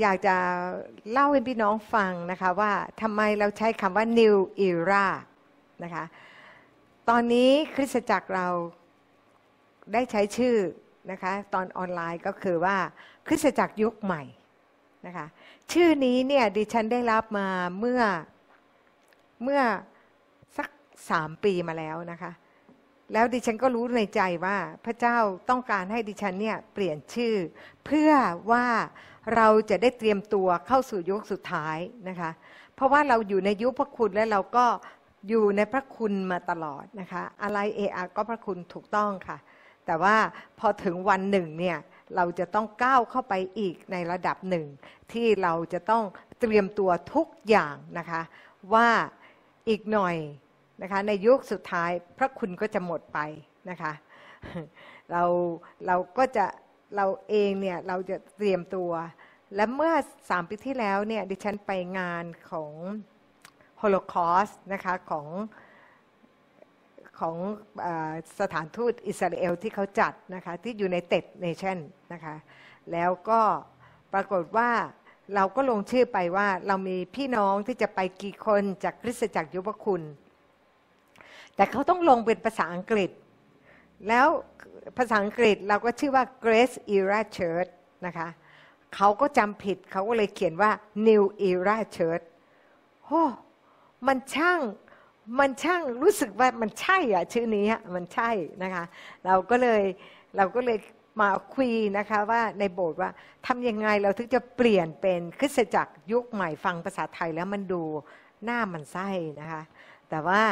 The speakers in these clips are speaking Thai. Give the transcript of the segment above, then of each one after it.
อยากจะเล่าให้พี่น้องฟังนะคะว่าทำไมเราใช้คำว่า new era นะคะตอนนี้คริสตจักรเราได้ใช้ชื่อนะคะตอนออนไลน์ก็คือว่าคริสตจักรยุคใหม่นะคะชื่อนี้เนี่ยดิฉันได้รับมาเมื่อเมื่อสักสามปีมาแล้วนะคะแล้วดิฉันก็รู้ในใจว่าพระเจ้าต้องการให้ดิฉันเนี่ยเปลี่ยนชื่อ เพื่อว่า เราจะได้เตรียมตัวเข้าสู่ยุคสุดท้ายนะคะ เพราะว่าเราอยู่ในยุคพระคุณและเราก็อยู่ในพระคุณมาตลอดนะคะ อะไรเออะก็พระคุณถูกต้องค่ะ แต่ว่าพอถึงวันหนึ่งเนี่ยเราจะต้องก้าวเข้าไปอีกในระดับหนึ่ง ที่เราจะต้องเตรียมตัวทุกอย่างนะคะ ว่าอีกหน่อยนะคะ ในยุคสุดท้ายพระคุณก็จะหมดไปนะคะ เราเราก็จะ เราเองเนี่ยเราจะเตรียมตัว และเมื่อสามปีที่แล้วเนี่ยดิฉันไปงานของโฮโลคอสนะคะของของอสถานทูตอิสราเอลที่เขาจัดนะคะที่ United Nations นะคะแล้วก็ปรากฏว่าเราก็ลงชื่อไปว่าเรามีพี่น้องที่จะไปกี่คนจากคริสตจักรยุคพระคุณ แต่เขาต้องลงเป็นภาษาอังกฤษ แล้ว ภาษาอังกฤษเราก็ชื่อว่า Grace Era Church นะคะเขาก็จำผิดเขาก็เลยเขียนว่า New Era Church โอ้มันช่างมันช่างรู้สึกว่ามันใช่อะชื่อนี้มันใช่นะคะ เราก็เลยเราก็เลยมาคุยนะคะว่าในโบสถ์ว่าทำยังไงเราถึงจะเปลี่ยนเป็นคริสตจักรยุคใหม่ฟังภาษาไทยแล้วมันดูหน้ามันไส้นะคะ แต่ว่า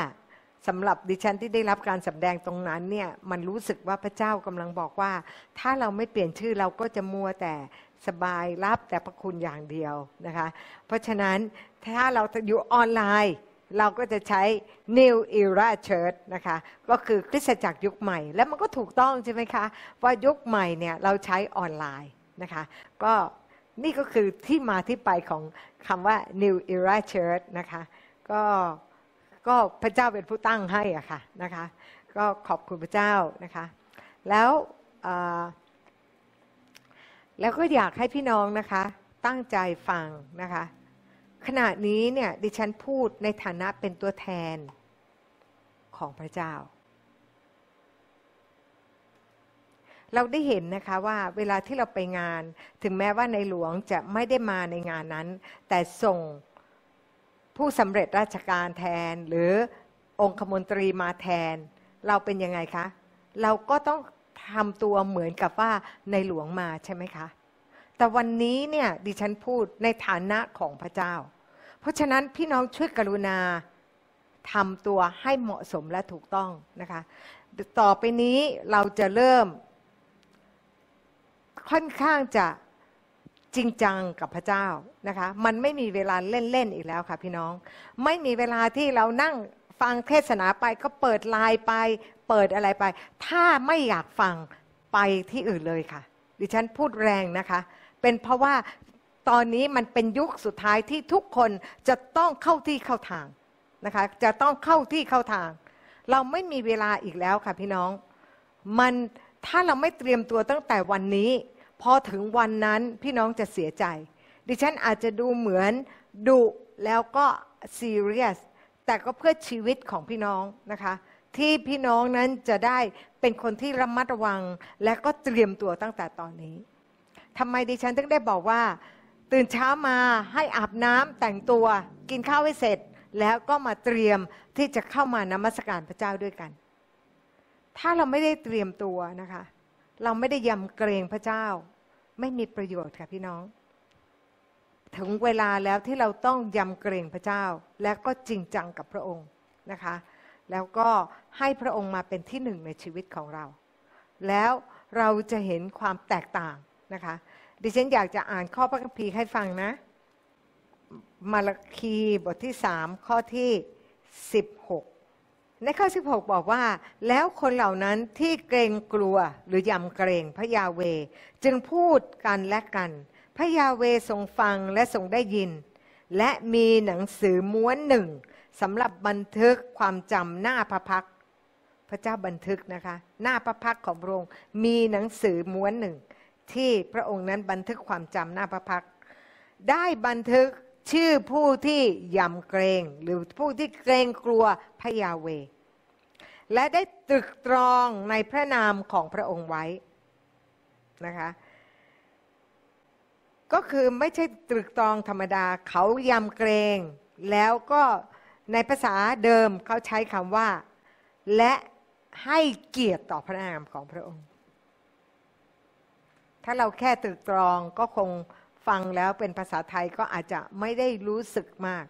สำหรับดิฉันที่ได้รับการสำแดงตรงนั้นเนี่ยมันรู้สึกว่าพระเจ้ากำลังบอกว่า ถ้าเราไม่เปลี่ยนชื่อเราก็จะมัวแต่สบายรับแต่พระคุณอย่างเดียวนะคะ เพราะฉะนั้นถ้าเราอยู่ออนไลน์เราก็จะใช้ New Era Church นะคะ ก็คือคริสตจักรยุคใหม่ แล้วมันก็ถูกต้องใช่ไหมคะว่ายุคใหม่เนี่ยเราใช้ออนไลน์นะคะ ก็นี่ก็คือที่มาที่ไปของคำว่า New Era Church นะคะ ก็ ก็พระเจ้าเป็นผู้ตั้งให้อะค่ะนะคะก็ขอบคุณพระเจ้านะคะแล้วแล้วก็อยากให้พี่น้องนะคะตั้งใจฟังนะคะขณะนี้เนี่ยดิฉันพูดในฐานะเป็นตัวแทนของพระเจ้า เราได้เห็นนะคะว่าเวลาที่เราไปงาน ถึงแม้ว่าในหลวงจะไม่ได้มาในงานนั้น แต่ส่ง ผู้สำเร็จราชการแทน หรือองคมนตรีมาแทน เราเป็นยังไงคะ เราก็ต้องทำตัวเหมือนกับว่าในหลวงมาใช่ไหมคะ แต่วันนี้เนี่ยดิฉันพูดในฐานะของพระเจ้า เพราะฉะนั้นพี่น้องช่วยกรุณาทำตัวให้เหมาะสมและถูกต้องนะคะ ต่อไปนี้เราจะเริ่มค่อนข้างจะ จริงจังกับพระเจ้านะคะ มันไม่มีเวลาเล่น ๆ อีกแล้วค่ะพี่น้อง ไม่มีเวลาที่เรานั่งฟังเทศนาไปก็เปิดไลน์ไป เปิดอะไรไป ถ้าไม่อยากฟังไปที่อื่นเลยค่ะ ดิฉันพูดแรงนะคะ เป็นเพราะว่าตอนนี้มันเป็นยุคสุดท้ายที่ทุกคนจะต้องเข้าที่เข้าทางนะคะ จะต้องเข้าที่เข้าทาง เราไม่มีเวลาอีกแล้วค่ะพี่น้อง มันถ้าเราไม่เตรียมตัวตั้งแต่วันนี้ พอถึงวันนั้นพี่น้องจะเสียใจ ดิฉันอาจจะดูเหมือนดุแล้วก็ซีเรียสแต่ก็เพื่อชีวิตของพี่น้องนะคะ ที่พี่น้องนั้นจะได้เป็นคนที่ระมัดระวัง และก็เตรียมตัวตั้งแต่ตอนนี้ทำไมดิฉันถึงได้บอกว่า ตื่นเช้ามาให้อาบน้ำแต่งตัว กินข้าวให้เสร็จ แล้วก็มาเตรียมที่จะเข้ามานมัสการพระเจ้าด้วยกัน ถ้าเราไม่ได้เตรียมตัวนะคะ เราไม่ได้ยำเกรงพระเจ้า ไม่มีประโยชน์ค่ะพี่น้อง ถึงเวลาแล้วที่เราต้องยำเกรงพระเจ้า และก็จริงจังกับพระองค์นะคะ แล้วก็ให้พระองค์มาเป็นที่หนึ่งในชีวิตของเรา แล้วเราจะเห็นความแตกต่างนะคะ ดิฉันอยากจะอ่านข้อพระคัมภีร์ให้ฟังนะ มาลคีบทที่สามข้อที่สิบหก ในข้อสิบหกบอกว่า แล้วคนเหล่านั้นที่เกรงกลัวหรือยำเกรงพระยาเว จึงพูดกันและกัน พระยาเวทรงฟังและทรงได้ยิน และมีหนังสือม้วนหนึ่งสำหรับบันทึกความจำหน้าพระพัก พระเจ้าบันทึกนะคะ หน้าพระพักของพระองค์มีหนังสือม้วนหนึ่ง ที่พระองค์นั้นบันทึกความจำหน้าพระพัก ได้บันทึก ชื่อผู้ที่ยำเกรง หรือผู้ที่เกรงกลัวพระยาเว และได้ตรึกตรองในพระนามของพระองค์ไว้นะคะก็คือไม่ใช่ตรึกตรองธรรมดา เขายำเกรง แล้วก็ในภาษาเดิมเขาใช้คำว่า และให้เกียรติต่อพระนามของพระองค์ ถ้าเราแค่ตรึกตรองก็คง ฟังแล้วเป็นภาษาไทยก็อาจจะไม่ได้รู้สึกมาก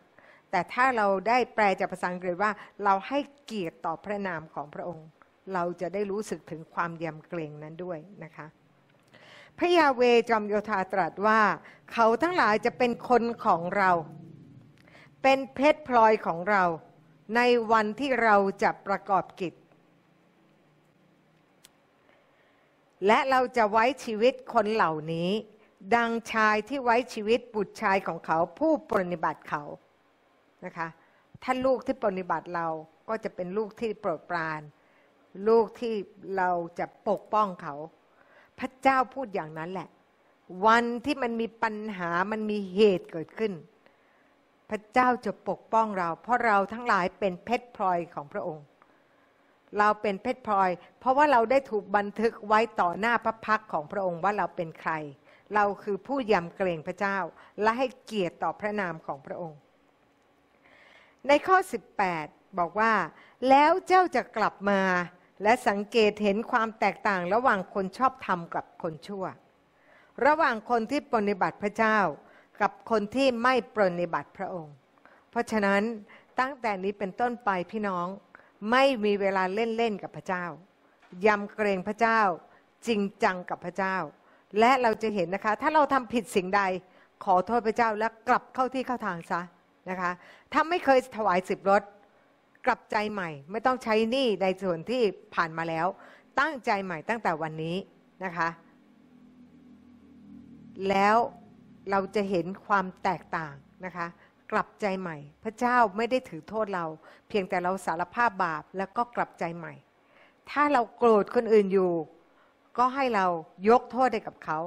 แต่ถ้าเราได้แปลจากภาษาอังกฤษว่า เราให้เกียรติต่อพระนามของพระองค์ เราจะได้รู้สึกถึงความยำเกรงนั้นด้วยนะคะพระยาเวจอมโยธาตรัสว่า เขาทั้งหลายจะเป็นคนของเรา เป็นเพชรพลอยของเรา ในวันที่เราจะประกอบกิจ และเราจะไว้ชีวิตคนเหล่านี้ ดังชายที่ไว้ชีวิตบุตรชายของเขาผู้ปรนิบัติเขานะคะถ้าลูกที่ปรนิบัติเราก็จะเป็นลูกที่โปรดปราน ลูกที่เราจะปกป้องเขา พระเจ้าพูดอย่างนั้นแหละ วันที่มันมีปัญหามันมีเหตุเกิดขึ้น พระเจ้าจะปกป้องเรา เพราะเราทั้งหลายเป็นเพชรพลอยของพระองค์ เราเป็นเพชรพลอย เพราะว่าเราได้ถูกบันทึกไว้ต่อหน้าพระพักของพระองค์ว่าเราเป็นใคร เราคือผู้ยำเกรงพระเจ้า และให้เกียรติต่อพระนามของพระองค์ ในข้อ 18 บอกว่า แล้วเจ้าจะกลับมาและสังเกตเห็นความแตกต่างระหว่างคนชอบธรรมกับคนชั่ว ระหว่างคนที่ปฏิบัติพระเจ้า กับคนที่ไม่ปฏิบัติพระองค์ เพราะฉะนั้นตั้งแต่นี้เป็นต้นไปพี่น้องไม่มีเวลาเล่นๆกับพระเจ้ายำเกรงพระเจ้า จริงจังกับพระเจ้า และเราจะเห็นนะคะ ถ้าเราทำผิดสิ่งใดขอโทษพระเจ้าแล้วกลับเข้าที่เข้าทางซะนะคะถ้าไม่เคยถวายสิบรถกลับใจใหม่ ไม่ต้องใช้หนี้ในส่วนที่ผ่านมาแล้ว ตั้งใจใหม่ตั้งแต่วันนี้นะคะ แล้วเราจะเห็นความแตกต่างนะคะ กลับใจใหม่ พระเจ้าไม่ได้ถือโทษเรา เพียงแต่เราสารภาพบาปแล้วก็กลับใจใหม่ ถ้าเราโกรธคนอื่นอยู่ ก็ให้เรายกโทษให้กับเขา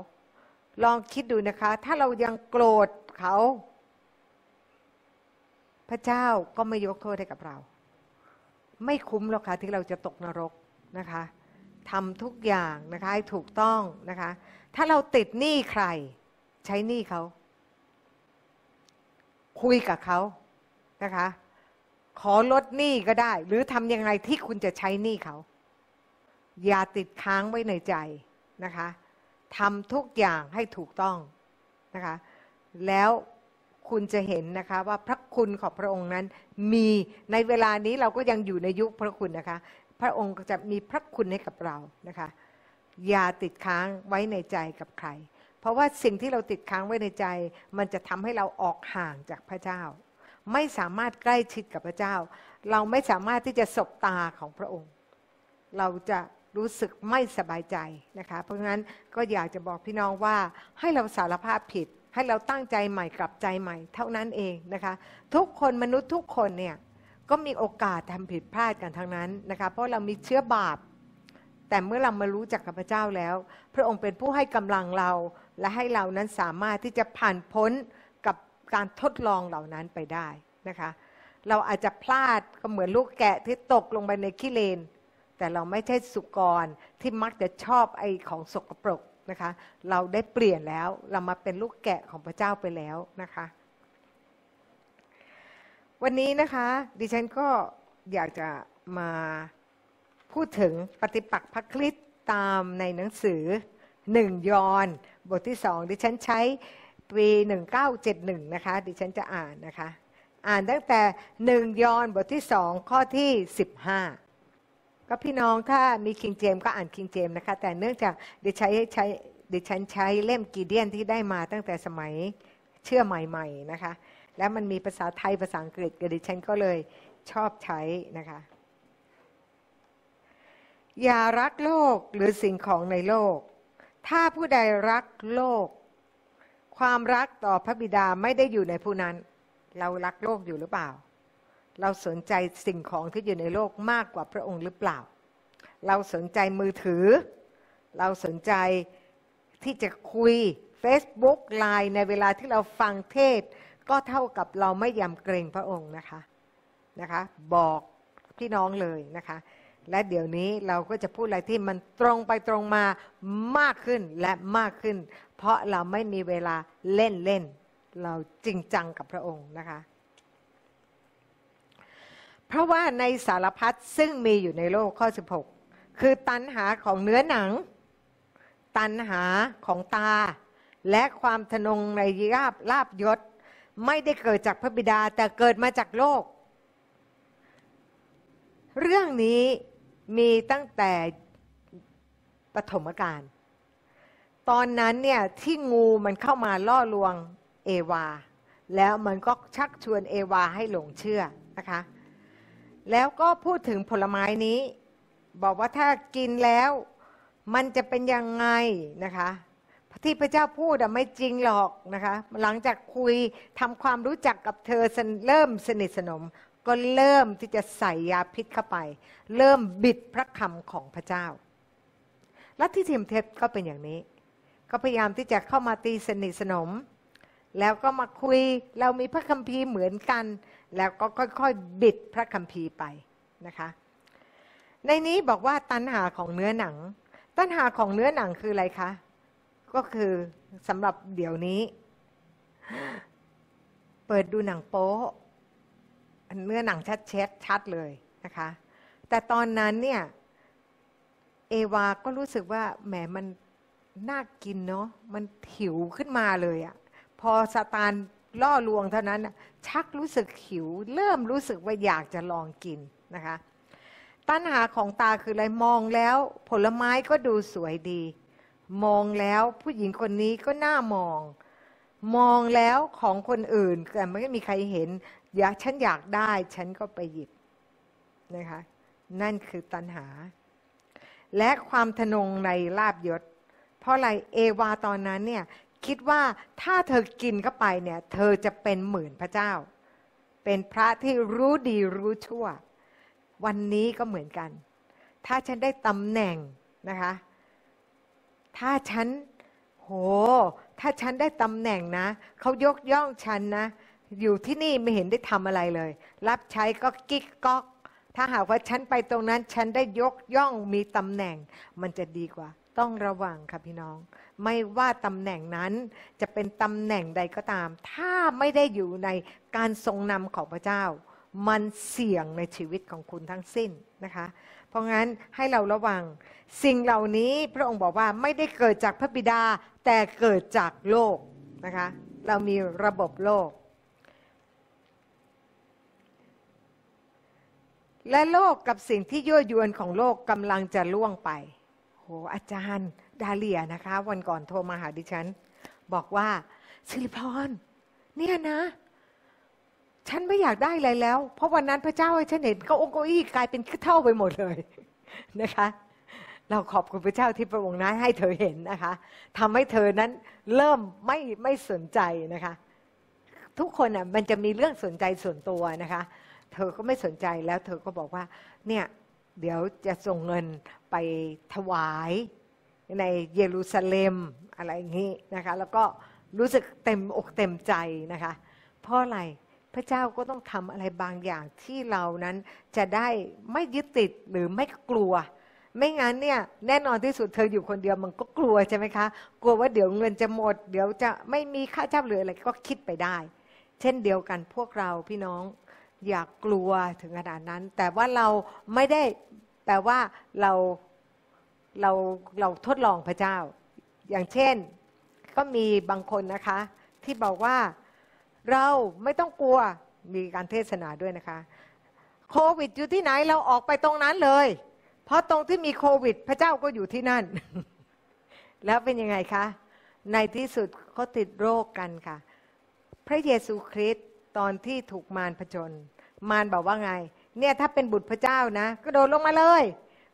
ลองคิดดูนะคะ ถ้าเรายังโกรธเขา พระเจ้าก็ไม่ยกโทษให้กับเรา ไม่คุ้มหรอกค่ะที่เราจะตกนรกนะคะทำทุกอย่างนะคะให้ถูกต้องนะคะ ถ้าเราติดหนี้ใคร ใช้หนี้เขา คุยกับเขานะคะ ขอลดหนี้ก็ได้ หรือทำยังไงที่คุณจะใช้หนี้เขา อย่าติดค้างไว้ในใจนะคะทำทุกอย่างให้ถูกต้องนะคะแล้วคุณจะเห็นนะคะว่าพระคุณของพระองค์นั้นมีในเวลานี้เราก็ยังอยู่ในยุคพระคุณนะคะ พระองค์จะมีพระคุณให้กับเรานะคะอย่าติดค้างไว้ในใจกับใคร เพราะว่าสิ่งที่เราติดค้างไว้ในใจ มันจะทำให้เราออกห่างจากพระเจ้า ไม่สามารถใกล้ชิดกับพระเจ้า เราไม่สามารถที่จะสบตาของพระองค์ เราจะ รู้สึกไม่สบายใจนะคะเพราะฉะนั้นก็อยากจะบอกพี่น้องว่าให้เราสารภาพผิด ให้เราตั้งใจใหม่กลับใจใหม่ เท่านั้นเองนะคะทุกคนมนุษย์ทุกคนเนี่ยก็มีโอกาสทำผิดพลาดกันทั้งนั้นนะคะเพราะเรามีเชื้อบาป แต่เมื่อเรามารู้จักกับพระเจ้าแล้ว พระองค์เป็นผู้ให้กำลังเรา และให้เรานั้นสามารถที่จะผ่านพ้นกับการทดลองเหล่านั้นไปได้นะคะเราอาจจะพลาดก็เหมือนลูกแกะที่ตกลงไปในขี้เลน แต่เราไม่ใช่สุกรที่มักจะชอบไอของสกปรกนะคะ เราได้เปลี่ยนแล้วเรามาเป็นลูกแกะของพระเจ้าไปแล้วนะคะ วันนี้นะคะ ดิฉันก็อยากจะมาพูดถึงปฏิปักษ์พระคริสต์ตามในหนังสือหนึ่งยอนบทที่สองดิฉันใช้ปี1971นะคะ ดิฉันจะอ่านนะคะ อ่านตั้งแต่หนึ่งยอนบทที่สองข้อที่15 ก็พี่น้องถ้ามีคิงเจมก็อ่านคิงเจมนะคะ แต่เนื่องจากเดิฉันใช้เดิฉันใช้เล่มกีเดียนที่ได้มาตั้งแต่สมัยเชื่อใหม่ๆนะคะ แล้วมันมีภาษาไทยภาษาอังกฤษกับดิฉันก็เลยชอบใช้นะคะ อย่ารักโลกหรือสิ่งของในโลก ถ้าผู้ใดรักโลก ความรักต่อพระบิดาไม่ได้อยู่ในผู้นั้น เรารักโลกอยู่หรือเปล่า เราสนใจสิ่งของที่อยู่ในโลกมากกว่าพระองค์หรือเปล่า เราสนใจมือถือ เราสนใจที่จะคุย Facebook ไลน์ในเวลาที่เราฟังเทศ ก็เท่ากับเราไม่ยำเกรงพระองค์นะคะนะคะ บอกพี่น้องเลยนะคะ และเดี๋ยวนี้เราก็จะพูดอะไรที่มันตรงไปตรงมามากขึ้นและมากขึ้น เพราะเราไม่มีเวลาเล่นเล่น เราจริงจังกับพระองค์นะคะ เพราะว่าในสารพัดซึ่งมีอยู่ในโลกข้อ 16 คือตันหาของเนื้อหนัง ตันหาของตา และความทนงในยาบลาบยศ ไม่ได้เกิดจากพระบิดาแต่เกิดมาจากโลก เรื่องนี้มีตั้งแต่ปฐมกาลตอนนั้นเนี่ยที่งูมันเข้ามาล่อลวงเอวา แล้วมันก็ชักชวนเอวาให้หลงเชื่อนะคะ แล้วก็พูดถึงผลไม้นี้ บอกว่าถ้ากินแล้วมันจะเป็นยังไงนะคะที่พระเจ้าพูดอะไม่จริงหรอกนะคะ หลังจากคุยทำความรู้จักกับเธอเริ่มสนิทสนม ก็เริ่มที่จะใส่ยาพิษเข้าไป เริ่มบิดพระคำของพระเจ้าลัทธิทิมเทปก็เป็นอย่างนี้ ก็พยายามที่จะเข้ามาตีสนิทสนม แล้วก็มาคุยเรามีพระคัมภีร์เหมือนกัน แล้วก็ค่อยๆ บิดพระคัมภีร์ไปนะคะ ในนี้บอกว่าตัณหาของเนื้อหนัง ตัณหาของเนื้อหนังคืออะไรคะ ก็คือสำหรับเดี๋ยวนี้ เปิดดูหนังโป๊เนื้อหนังชัดเช็ดชัดเลยนะคะ แต่ตอนนั้นเนี่ย เอวาก็รู้สึกว่าแหมมันน่ากินเนาะมันหิวขึ้นมาเลยอะพอสตานล่อลวงเท่านั้น ชักรู้สึกหิว เริ่มรู้สึกว่าอยากจะลองกินนะคะ ตัณหาของตาคืออะไรมองแล้ว ผลไม้ก็ดูสวยดี มองแล้วผู้หญิงคนนี้ก็น่ามอง มองแล้วของคนอื่นแต่ไม่มีใครเห็น อยากฉันอยากได้ ฉันก็ไปหยิบนะคะ นั่นคือตัณหา และความทนงในลาบยศ เพราะอะไรเอวาตอนนั้นเนี่ย คิดว่าถ้าเธอกินเข้าไปเนี่ย เธอจะเป็นหมื่นพระเจ้า เป็นพระที่รู้ดีรู้ชั่ว วันนี้ก็เหมือนกัน ถ้าฉันได้ตำแหน่งนะคะ ถ้าฉันโห ถ้าฉันได้ตำแหน่งนะ เขายกย่องฉันนะ อยู่ที่นี่ไม่เห็นได้ทำอะไรเลย รับใช้ก็กิ๊กก๊อก ถ้าหากว่าฉันไปตรงนั้น ฉันได้ยกย่องมีตำแหน่ง มันจะดีกว่า ต้องระวังค่ะพี่น้อง ไม่ว่าตำแหน่งนั้นจะเป็นตำแหน่งใดก็ตาม ถ้าไม่ได้อยู่ในการทรงนำของพระเจ้า มันเสี่ยงในชีวิตของคุณทั้งสิ้นนะคะ เพราะงั้นให้เราระวัง สิ่งเหล่านี้พระองค์บอกว่าไม่ได้เกิดจากพระบิดาแต่เกิดจากโลกนะคะ เรามีระบบโลก และโลกกับสิ่งที่ยั่วยวนของโลกกำลังจะล่วงไป อาจารย์ดาเลียนะคะ วันก่อนโทรมาหาดิฉัน บอกว่าสิริพรเนี่ยนะ ฉันไม่อยากได้อะไรแล้ว เพราะวันนั้นพระเจ้าให้ฉันเห็นเก็องค์เก้าอี้กลายเป็นเท่าไปหมดเลยนะคะ เราขอบคุณพระเจ้าที่พระองค์นั้นให้เธอเห็นนะคะทำให้เธอนั้นเริ่มไม่ไม่สนใจนะคะ ทุกคนอะมันจะมีเรื่องสนใจส่วนตัวนะคะ เธอก็ไม่สนใจแล้ว เธอก็บอกว่า เนี่ย เดี๋ยวจะส่งเงินไปถวายในเยรูซาเล็มอะไรอย่างนี้นะคะ แล้วก็รู้สึกเต็มอกเต็มใจนะคะ เพราะอะไรพระเจ้าก็ต้องทำอะไรบางอย่างที่เรานั้นจะได้ไม่ยึดติดหรือไม่กลัว ไม่งั้นเนี่ยแน่นอนที่สุดเธออยู่คนเดียวมันก็กลัวใช่ไหมคะ กลัวว่าเดี๋ยวเงินจะหมด เดี๋ยวจะไม่มีค่าเช่าหรืออะไรก็คิดไปได้ เช่นเดียวกันพวกเราพี่น้อง อยากกลัวถึงขนาดนั้น แต่ว่าเราไม่ได้แปลว่าเราเราเราทดลองพระเจ้า อย่างเช่น ก็มีบางคนนะคะ ที่บอกว่าเราไม่ต้องกลัวมีการเทศนาด้วยนะคะโควิดอยู่ที่ไหนเราออกไปตรงนั้นเลย เพราะตรงที่มีโควิด พระเจ้าก็อยู่ที่นั่น แล้วเป็นยังไงคะ ในที่สุดเขาติดโรคกันค่ะ พระเยซูคริสต์ตอนที่ถูกมารผจญ มารบอกว่าไง เนี่ยถ้าเป็นบุตรพระเจ้านะ ก็โดดลงมาเลย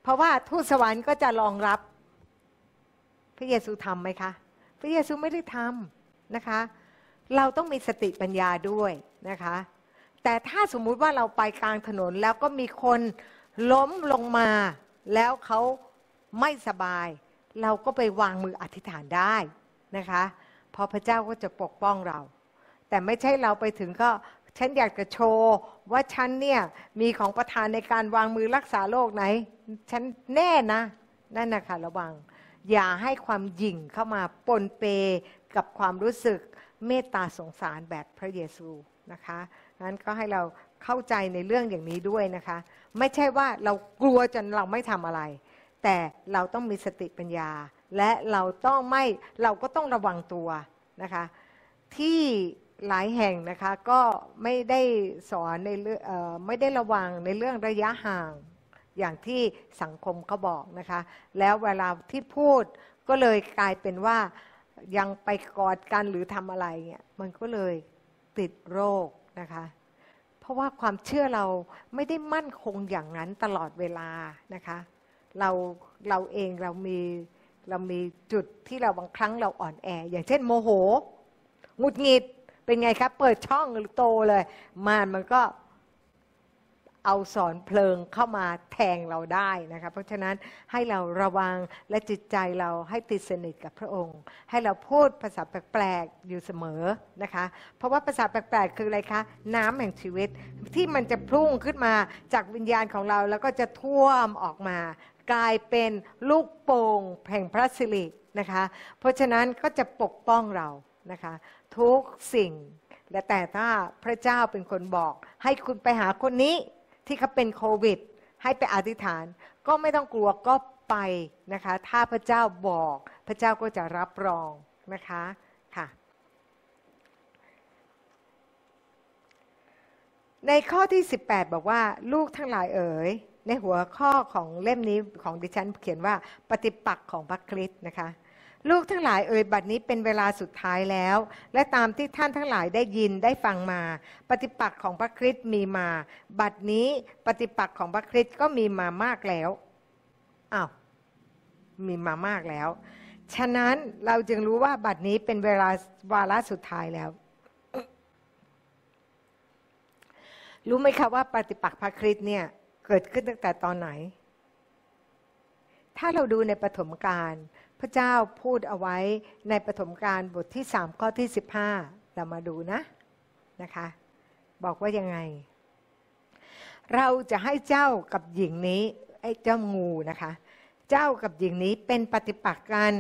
เพราะว่าทูตสวรรค์ก็จะรองรับ พระเยซูทำไหมคะ พระเยซูไม่ได้ทำนะคะ เราต้องมีสติปัญญาด้วยนะคะ แต่ถ้าสมมุติว่าเราไปกลางถนนแล้วก็มีคนล้มลงมา แล้วเขาไม่สบาย เราก็ไปวางมืออธิษฐานได้นะคะพอพระเจ้าก็จะปกป้องเรา แต่ไม่ใช่เราไปถึงก็ ฉันอยากจะโชว์ว่าฉันเนี่ยมีของประทานในการวางมือรักษาโรคไหน ฉันแน่นะ นั่นนะคะระวัง อย่าให้ความหยิ่งเข้ามาปนเปกับความรู้สึกเมตตาสงสารแบบพระเยซูนะคะนั้นก็ให้เราเข้าใจในเรื่องอย่างนี้ด้วยนะคะ ไม่ใช่ว่าเรากลัวจนเราไม่ทำอะไร แต่เราต้องมีสติปัญญา และเราต้องไม่เราก็ต้องระวังตัวนะคะ ที่ หลายแห่งนะคะก็ไม่ได้สอนในเรื่องไม่ได้ระวังในเรื่องระยะห่างอย่างที่สังคมเขาบอกนะคะ แล้วเวลาที่พูดก็เลยกลายเป็นว่ายังไปกอดกันหรือทำอะไรเนี่ยมันก็เลยติดโรคนะคะ เพราะว่าความเชื่อเราไม่ได้มั่นคงอย่างนั้นตลอดเวลานะคะ เราเราเองเรามีเรามีจุดที่เราบางครั้งเราอ่อนแอ อย่างเช่นโมโห หงุดหงิด เป็นไงครับ เปิดช่องโตเลย มานมันก็เอาสอนเพลิงเข้ามาแทงเราได้นะคะเพราะฉะนั้นให้เราระวังและจิตใจเราให้ติดสนิทกับพระองค์ ให้เราพูดภาษาแปลกๆอยู่เสมอนะคะ เพราะว่าภาษาแปลกๆคืออะไรคะ น้ำแห่งชีวิตที่มันจะพุ่งขึ้นมาจากวิญญาณของเราแล้วก็จะท่วมออกมา กลายเป็นลูกโป่งแห่งพระสิรินะคะ เพราะฉะนั้นก็จะปกป้องเรา นะคะทุกสิ่งและแต่ถ้าพระเจ้าเป็นคนบอก ให้คุณไปหาคนนี้ที่เขาเป็นโควิด ให้ไปอธิษฐาน ก็ไม่ต้องกลัวก็ไปนะคะ ถ้าพระเจ้าบอกพระเจ้าก็จะรับรองนะคะค่ะ ในข้อที่ 18 บอกว่าลูกทั้งหลายเอ๋ยในหัวข้อของเล่มนี้ของดิฉันเขียนว่าปฏิปักษ์ของพระคริสต์นะคะ ลูกทั้งหลายเอ่ยบัดนี้เป็นเวลาสุดท้ายแล้ว และตามที่ท่านทั้งหลายได้ยินได้ฟังมา ปฏิปักษ์ของพระคริสต์มีมา บัดนี้ปฏิปักษ์ของพระคริสต์ก็มีมามากแล้วอ้าวมีมามากแล้ว ฉะนั้นเราจึงรู้ว่าบัดนี้เป็นเวลาวาระสุดท้ายแล้ว รู้ไหมคะว่าปฏิปักษ์พระคริสต์เนี่ยเกิดขึ้นตั้งแต่ตอนไหน ถ้าเราดูในปฐมกาล พระเจ้าพูดเอาไว้ในปฐมกาลบทที่สามข้อที่สิบห้าเรามาดูนะนะคะ บอกว่ายังไง เราจะให้เจ้ากับหญิงนี้ไอ้เจ้างูนะคะ เจ้ากับหญิงนี้เป็นปฏิปักษ์กัน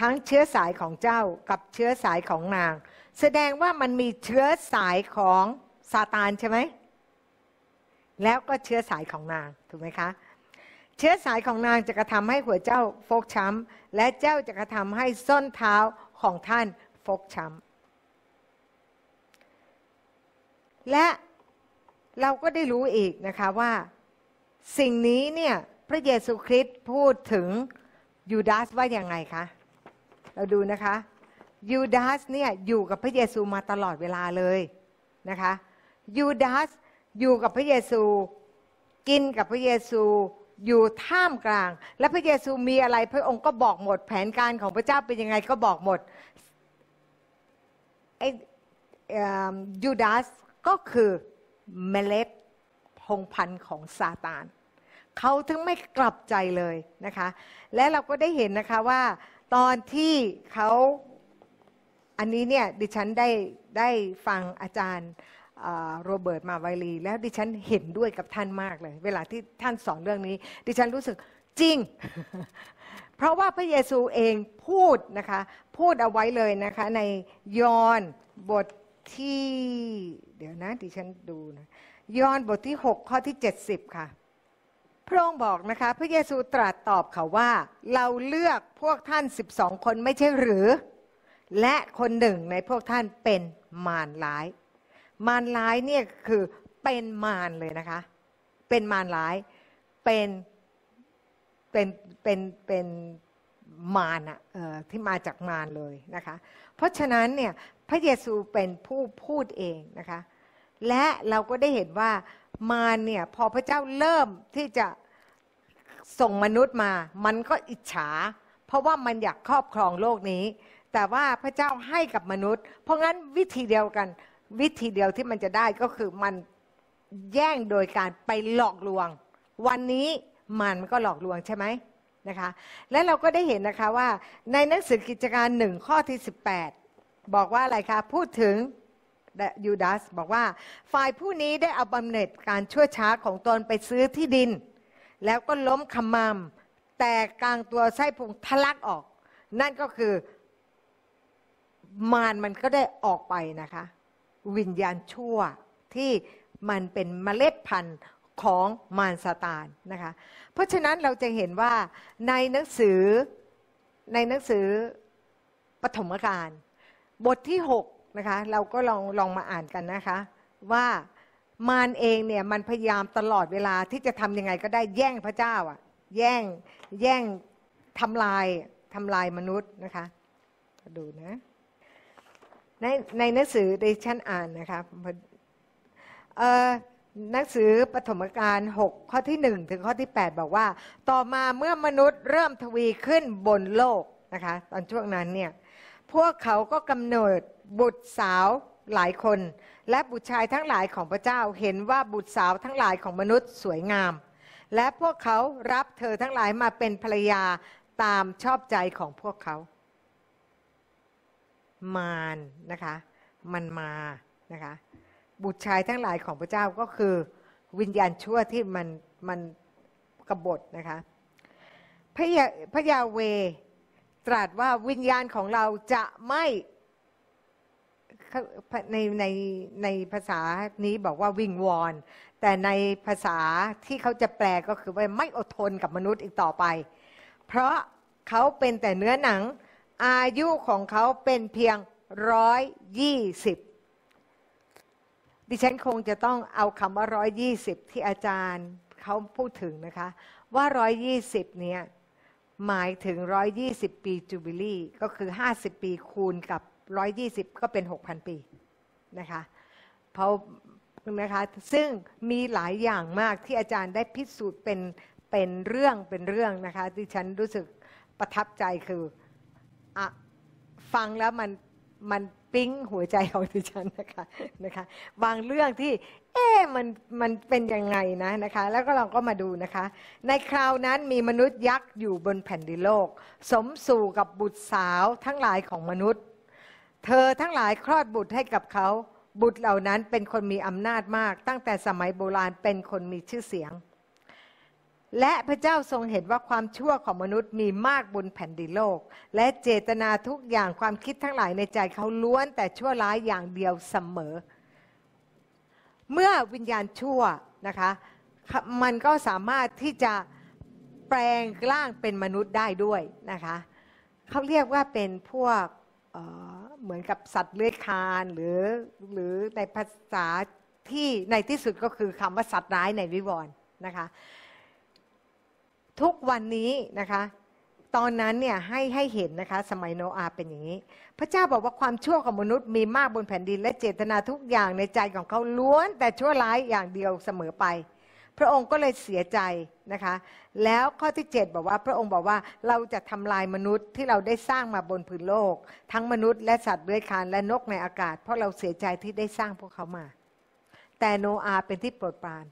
ทั้งเชื้อสายของเจ้ากับเชื้อสายของนาง แสดงว่ามันมีเชื้อสายของซาตานใช่ไหมแล้วก็เชื้อสายของนางถูกไหมคะ เชื้อสายของนางจะกระทำให้หัวเจ้าฟกช้ำและเจ้าจะกระทำให้ส้นเท้าของท่านฟกช้ำและเราก็ได้รู้อีกนะคะว่า สิ่งนี้เนี่ยพระเยซูคริสต์พูดถึงยูดาสว่าอย่างไงคะ เราดูนะคะยูดาสเนี่ยอยู่กับพระเยซูมาตลอดเวลาเลยนะคะยูดาสอยู่กับพระเยซู กินกับพระเยซู อยู่ท่ามกลาง และพระเยซูมีอะไรพระองค์ก็บอกหมด แผนการของพระเจ้าเป็นยังไงก็บอกหมดไอ้ยูดาสก็คือเมล็ดพงพันธ์ของซาตานเขาถึงไม่กลับใจเลยนะคะ และเราก็ได้เห็นนะคะว่าตอนที่เขาอันนี้เนี่ยดิฉันได้ได้ฟังอาจารย์ โรเบิร์ตมาไวลี แล้วดิฉันเห็นด้วยกับท่านมากเลย เวลาที่ท่านสอนเรื่องนี้ ดิฉันรู้สึกจริง เพราะว่าพระเยซูเองพูดนะคะ พูดเอาไว้เลยนะคะ ในยอห์นบทที่ เดี๋ยวนะดิฉันดูนะยอห์นบทที่ 6 ข้อที่ 70 ค่ะพระองค์บอกนะคะ พระเยซูตรัสตอบเขาว่า เราเลือกพวกท่าน12คนไม่ใช่หรือ และคนหนึ่งในพวกท่านเป็นมารร้าย มารร้ายเนี่ยคือเป็นมารเลยนะคะ เป็นมารร้าย เป็นเป็นเป็นเป็นมารอะที่มาจากมารเลยนะคะ เพราะฉะนั้นเนี่ยพระเยซูเป็นผู้พูดเองนะคะ และเราก็ได้เห็นว่ามารเนี่ยพอพระเจ้าเริ่มที่จะส่งมนุษย์มา มันก็อิจฉา เพราะว่ามันอยากครอบครองโลกนี้ แต่ว่าพระเจ้าให้กับมนุษย์ เพราะงั้นวิธีเดียวกัน วิธีเดียวที่มันจะได้ก็คือมันแย่งโดยการไปหลอกลวง วันนี้มันก็หลอกลวงใช่ไหมนะคะ และเราก็ได้เห็นนะคะว่าในหนังสือกิจการหนึ่งข้อที่ 18 บอกว่าอะไรคะพูดถึงยูดาสบอกว่าฝ่ายผู้นี้ได้เอาบำเหน็จการชั่วช้าของตนไปซื้อที่ดิน แล้วก็ล้มขมามแต่กลางตัวไส้พุงทะลักออก นั่นก็คือมารมันก็ได้ออกไปนะคะ วิญญาณชั่วที่มันเป็นเมล็ดพันธุ์ของมารซาตานนะคะ เพราะฉะนั้นเราจะเห็นว่าในหนังสือในหนังสือปฐมกาลบทที่6นะคะเราก็ลองลองมาอ่านกันนะคะว่ามารเองเนี่ยมันพยายามตลอดเวลาที่จะทำยังไงก็ได้แย่งพระเจ้าอะแย่งแย่งทำลายทำลายมนุษย์นะคะดูนะ ในในหนังสือดิฉันอ่านนะคะหนังสือปฐมกาล6ข้อที่ 1 ถึงข้อที่ 8 บอกว่า ต่อมาเมื่อมนุษย์เริ่มทวีขึ้นบนโลกนะคะตอนช่วงนั้นเนี่ยพวกเขาก็กำเนิดบุตรสาวหลายคน และบุตรชายทั้งหลายของพระเจ้าเห็นว่าบุตรสาวทั้งหลายของมนุษย์สวยงาม และพวกเขารับเธอทั้งหลายมาเป็นภรรยาตามชอบใจของพวกเขา มารนะคะ มันมานะคะ บุตรชายทั้งหลายของพระเจ้าก็คือ วิญญาณชั่วที่มันมันกบฏนะคะ พระยาพระยาเวตรัสว่าวิญญาณของเราจะไม่ในในในภาษานี้บอกว่าวิงวอน แต่ในภาษาที่เขาจะแปลก็คือว่าไม่อดทนกับมนุษย์อีกต่อไป เพราะเขาเป็นแต่เนื้อหนัง อายุของเขาเป็นเพียงร้อยยี่สิบดิฉันคงจะต้องเอาคำว่าร้อยยี่สิบที่อาจารย์เขาพูดถึงนะคะ ว่าร้อยยี่สิบเนี่ยหมายถึงร้อยยี่สิบปีจูบิลี่ก็คือห้าสิบปีคูณกับร้อยยี่สิบก็เป็นหกพันปีนะคะเพราะนะคะซึ่งมีหลายอย่างมากที่อาจารย์ได้พิสูจน์เป็นเป็นเรื่องเป็นเรื่องนะคะดิฉันรู้สึกประทับใจคือ อฟังแล้วมันมันปิ๊งหัวใจของดิฉันนะคะนะคะ บางเรื่องที่ เอ๊มันมันเป็นยังไงนะนะคะ แล้วก็เราก็มาดูนะคะ ในคราวนั้นมีมนุษย์ยักษ์อยู่บนแผ่นดินโลก สมสู่กับบุตรสาวทั้งหลายของมนุษย์ เธอทั้งหลายคลอดบุตรให้กับเขา บุตรเหล่านั้นเป็นคนมีอำนาจมาก ตั้งแต่สมัยโบราณเป็นคนมีชื่อเสียง และพระเจ้าทรงเห็นว่าความชั่วของมนุษย์มีมากบนแผ่นดินโลก และเจตนาทุกอย่างความคิดทั้งหลายในใจเขาล้วนแต่ชั่วร้ายอย่างเดียวเสมอ เมื่อวิญญาณชั่วนะคะมันก็สามารถที่จะแปลงร่างเป็นมนุษย์ได้ด้วยนะคะเขาเรียกว่าเป็นพวกเหมือนกับสัตว์เลื้อยคลานหรือหรือในภาษาที่ในที่สุดก็คือคำว่าสัตว์ร้ายในวิวรณ์นะคะ ทุกวันนี้นะคะ ตอนนั้นเนี่ยให้ให้เห็นนะคะ สมัยโนอาเป็นอย่างนี้ พระเจ้าบอกว่าความชั่วของมนุษย์มีมากบนแผ่นดิน และเจตนาทุกอย่างในใจของเขาล้วน แต่ชั่วร้ายอย่างเดียวเสมอไป พระองค์ก็เลยเสียใจนะคะ แล้วข้อที่ 7 บอกว่าพระองค์บอกว่าเราจะทำลายมนุษย์ที่เราได้สร้างมาบนพื้นโลก ทั้งมนุษย์และสัตว์เลื้อยคลานและนกในอากาศ เพราะเราเสียใจที่ได้สร้างพวกเขามา แต่โนอาเป็นที่โปรดปราน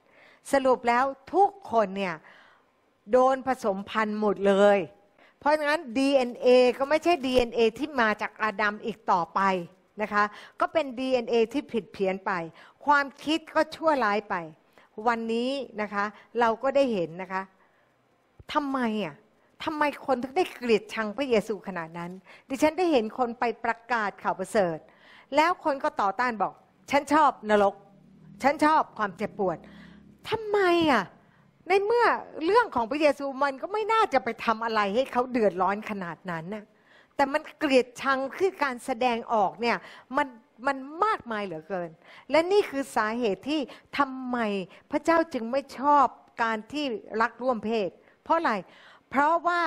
สรุปแล้วทุกคนเนี่ย โดนผสมพันธุ์หมดเลย เพราะงั้น DNA ก็ไม่ใช่ DNA ที่มาจากอาดัมอีกต่อไปนะคะ ก็เป็น DNA ที่ผิดเพี้ยนไป ความคิดก็ชั่วร้ายไป วันนี้นะคะ เราก็ได้เห็นนะคะทำไมอะทำไมคนถึงได้เกลียดชังพระเยซูขนาดนั้น ดิฉันได้เห็นคนไปประกาศข่าวประเสริฐ แล้วคนก็ต่อต้านบอก ฉันชอบนรก ฉันชอบความเจ็บปวดทำไมอะ ในเมื่อเรื่องของพระเยซูมันก็ไม่น่าจะไปทำอะไรให้เขาเดือดร้อนขนาดนั้นนะแต่มันเกลียดชังคือการแสดงออกเนี่ยมันมันมากมายเหลือเกิน และนี่คือสาเหตุที่ทำไมพระเจ้าจึงไม่ชอบการที่รักร่วมเพศ เพราะอะไร เพราะว่า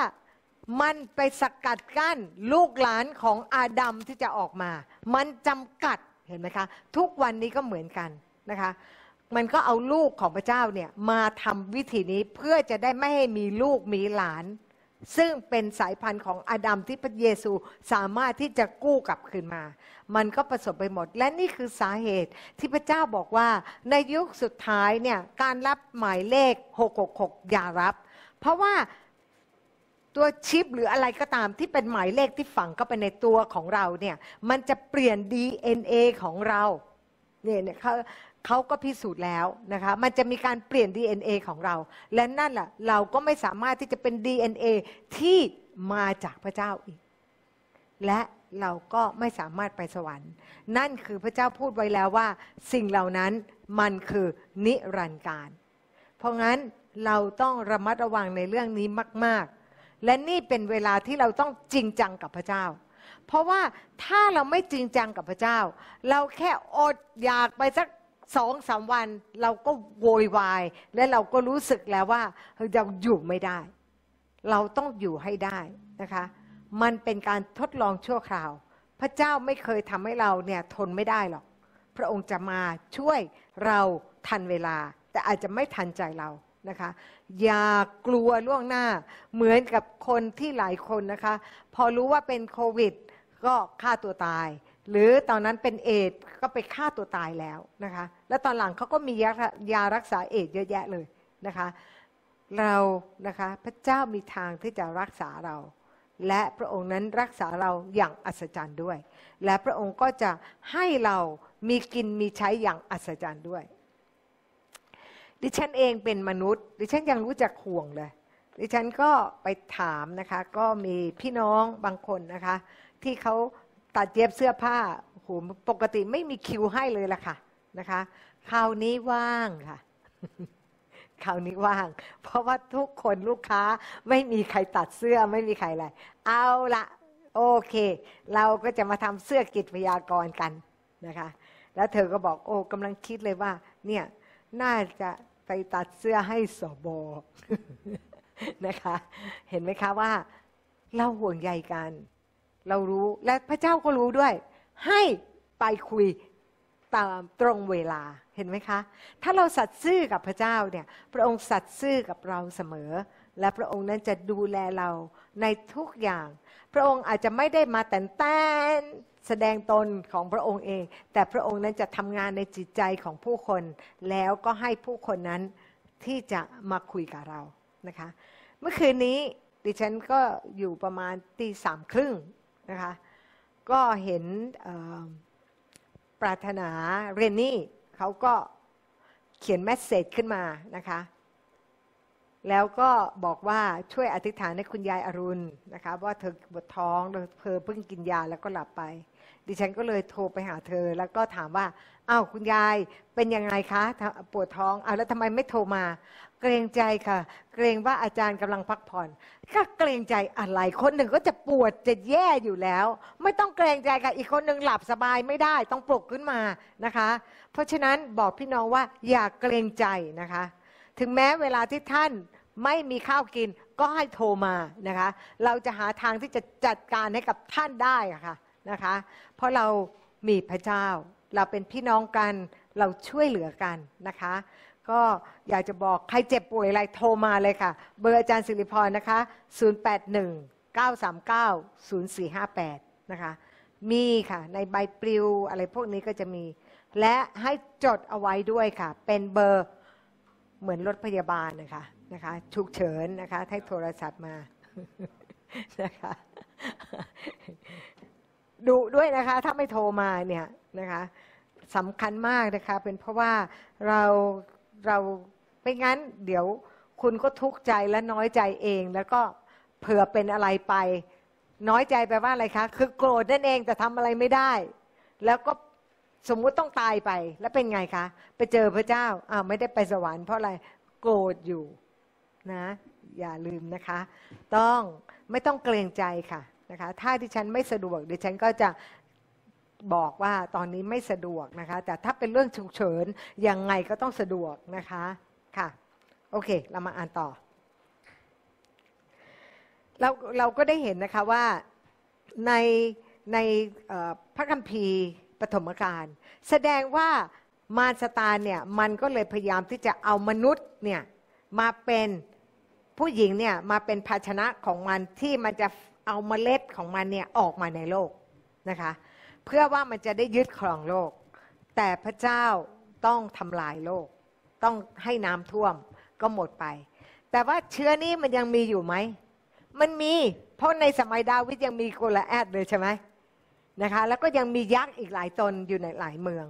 มันไปสกัดกั้นลูกหลานของอาดัมที่จะออกมา มันจำกัดเห็นไหมคะ ทุกวันนี้ก็เหมือนกันนะคะ มันก็เอาลูกของพระเจ้าเนี่ยมาทำวิธีนี้เพื่อจะได้ไม่ให้มีลูกมีหลาน ซึ่งเป็นสายพันธุ์ของอาดัมที่พระเยซูสามารถที่จะกู้กลับคืนมา มันก็ประสบไปหมด และนี่คือสาเหตุที่พระเจ้าบอกว่า ในยุคสุดท้ายเนี่ยการรับหมายเลข 666 อย่ารับ เพราะว่าตัวชิปหรืออะไรก็ตามที่เป็นหมายเลขที่ฝังเข้าไปในตัวของเราเนี่ยมันจะเปลี่ยน DNA ของเราเนี่ยเนี่ยเขา เขาก็พิสูจน์แล้วนะคะ มันจะมีการเปลี่ยน DNA ของเรา และนั่นแหละเราก็ไม่สามารถที่จะเป็น DNA ที่มาจากพระเจ้าอีก และเราก็ไม่สามารถไปสวรรค์ นั่นคือพระเจ้าพูดไว้แล้วว่า สิ่งเหล่านั้นมันคือนิรันดร์การ เพราะงั้นเราต้องระมัดระวังในเรื่องนี้มาก ๆ และนี่เป็นเวลาที่เราต้องจริงจังกับพระเจ้า เพราะว่าถ้าเราไม่จริงจังกับพระเจ้า เราแค่อดอยากไปสัก สองสามวันเราก็โวยวาย และเราก็รู้สึกแล้วว่าเราอยู่ไม่ได้ เราต้องอยู่ให้ได้นะคะ มันเป็นการทดลองชั่วคราว พระเจ้าไม่เคยทำให้เราเนี่ยทนไม่ได้หรอก พระองค์จะมาช่วยเราทันเวลา แต่อาจจะไม่ทันใจเรานะคะอย่ากลัวล่วงหน้าเหมือนกับคนที่หลายคนนะคะ พอรู้ว่าเป็นโควิด ก็ฆ่าตัวตาย หรือตอนนั้นเป็นเอดส์ก็ไปฆ่าตัวตายแล้วนะคะ แล้วตอนหลังเขาก็มียายารักษาเอดส์เยอะแยะเลยนะคะ เรานะคะพระเจ้ามีทางที่จะรักษาเรา และพระองค์นั้นรักษาเราอย่างอัศจรรย์ด้วย และพระองค์ก็จะให้เรามีกินมีใช้อย่างอัศจรรย์ด้วย ดิฉันเองเป็นมนุษย์ ดิฉันยังรู้จักห่วงเลย ดิฉันก็ไปถามนะคะ ก็มีพี่น้องบางคนนะคะ ที่เขา ตัดเย็บเสื้อผ้าโอ้โหปกติไม่มีคิวให้เลยล่ะค่ะนะคะคราวนี้ว่างค่ะคราวนี้ว่าง เพราะว่าทุกคนลูกค้าไม่มีใครตัดเสื้อไม่มีใครอะไร เอาละโอเค เราก็จะมาทำเสื้อกิจพยากรกันนะคะ แล้วเธอก็บอกโอ้กำลังคิดเลยว่า เนี่ยน่าจะไปตัดเสื้อให้สบนะคะ เห็นไหมคะว่า เราห่วงใยกัน เรารู้และพระเจ้าก็รู้ด้วย ให้ไปคุยตามตรงเวลาเห็นไหมคะ ถ้าเราสัตย์ซื่อกับพระเจ้าเนี่ย พระองค์สัตย์ซื่อกับเราเสมอ และพระองค์นั้นจะดูแลเราในทุกอย่าง พระองค์อาจจะไม่ได้มาแต่นแต้นแสดงตนของพระองค์เอง แต่พระองค์นั้นจะทำงานในจิตใจของผู้คน แล้วก็ให้ผู้คนนั้นที่จะมาคุยกับเรานะคะ เมื่อคืนนี้ดิฉันก็อยู่ประมาณตีสามครึ่ง นะคะ ก็เห็นปรารถนาเรนนี่เขาก็เขียนแมสเซจขึ้นมานะคะ แล้วก็บอกว่าช่วยอธิษฐานให้คุณยายอรุณนะคะว่าเธอปวดท้องเธอเพิ่งกินยาแล้วก็หลับไป ดิฉันก็เลยโทรไปหาเธอ แล้วก็ถามว่า อ้าวคุณยายเป็นยังไงคะปวดท้องอ้าวแล้วทำไมไม่โทรมา เกรงใจค่ะ เกรงว่าอาจารย์กำลังพักผ่อนก็เกรงใจอะไรคนหนึ่งก็จะปวดจะแย่อยู่แล้ว ไม่ต้องเกรงใจค่ะ อีกคนหนึ่งหลับสบายไม่ได้ ต้องปลุกขึ้นมานะคะ เพราะฉะนั้นบอกพี่น้องว่าอย่าเกรงใจนะคะ ถึงแม้เวลาที่ท่านไม่มีข้าวกินก็ให้โทรมานะคะ เราจะหาทางที่จะจัดการให้กับท่านได้ค่ะนะคะ เพราะเรามีพระเจ้า เราเป็นพี่น้องกันเราช่วยเหลือกันนะคะ ก็อยากจะบอกใครเจ็บป่วยอะไรโทรมาเลยค่ะ เบอร์อาจารย์สิริพรนะคะ 081 939 0458 นะคะ มีค่ะ ในใบปลิวอะไรพวกนี้ก็จะมี และให้จดเอาไว้ด้วยค่ะ เป็นเบอร์เหมือนรถพยาบาลนะคะนะคะฉุกเฉินนะคะให้โทรศัพท์มานะคะดูด้วยนะคะ ถ้าไม่โทรมาเนี่ย นะคะสำคัญมากนะคะ เป็นเพราะว่าเราเราไม่งั้นเดี๋ยวคุณก็ทุกข์ใจและน้อยใจเอง แล้วก็เผื่อเป็นอะไรไป น้อยใจแปลว่าอะไรคะ คือโกรธนั่นเองแต่ทำอะไรไม่ได้ แล้วก็สมมุติต้องตายไปแล้วเป็นไงคะ ไปเจอพระเจ้าอ้าวไม่ได้ไปสวรรค์เพราะอะไรโกรธอยู่นะ อย่าลืมนะคะ ต้องไม่ต้องเกรงใจค่ะนะคะ ถ้าที่ฉันไม่สะดวกดิฉันก็จะ บอกว่าตอนนี้ไม่สะดวกนะคะ แต่ถ้าเป็นเรื่องฉุกเฉินยังไงก็ต้องสะดวกนะคะค่ะโอเค เรามาอ่านต่อ เราเราก็ได้เห็นนะคะว่าในในพระคัมภีร์ปฐมกาลแสดงว่ามารสตาเนี่ยมันก็เลยพยายามที่จะเอามนุษย์เนี่ยมาเป็นผู้หญิงเนี่ยมาเป็นภาชนะของมันที่มันจะเอาเมล็ดของมันเนี่ยออกมาในโลกนะคะ เพื่อว่ามันจะได้ยึดครองโลก แต่พระเจ้าต้องทำลายโลก ต้องให้น้ำท่วมก็หมดไป แต่ว่าเชื้อนี้มันยังมีอยู่ไหม มันมี เพราะในสมัยดาวิดยังมีโกลแอดเลยใช่ไหมนะคะ แล้วก็ยังมียักษ์อีกหลายตนอยู่ในหลายเมือง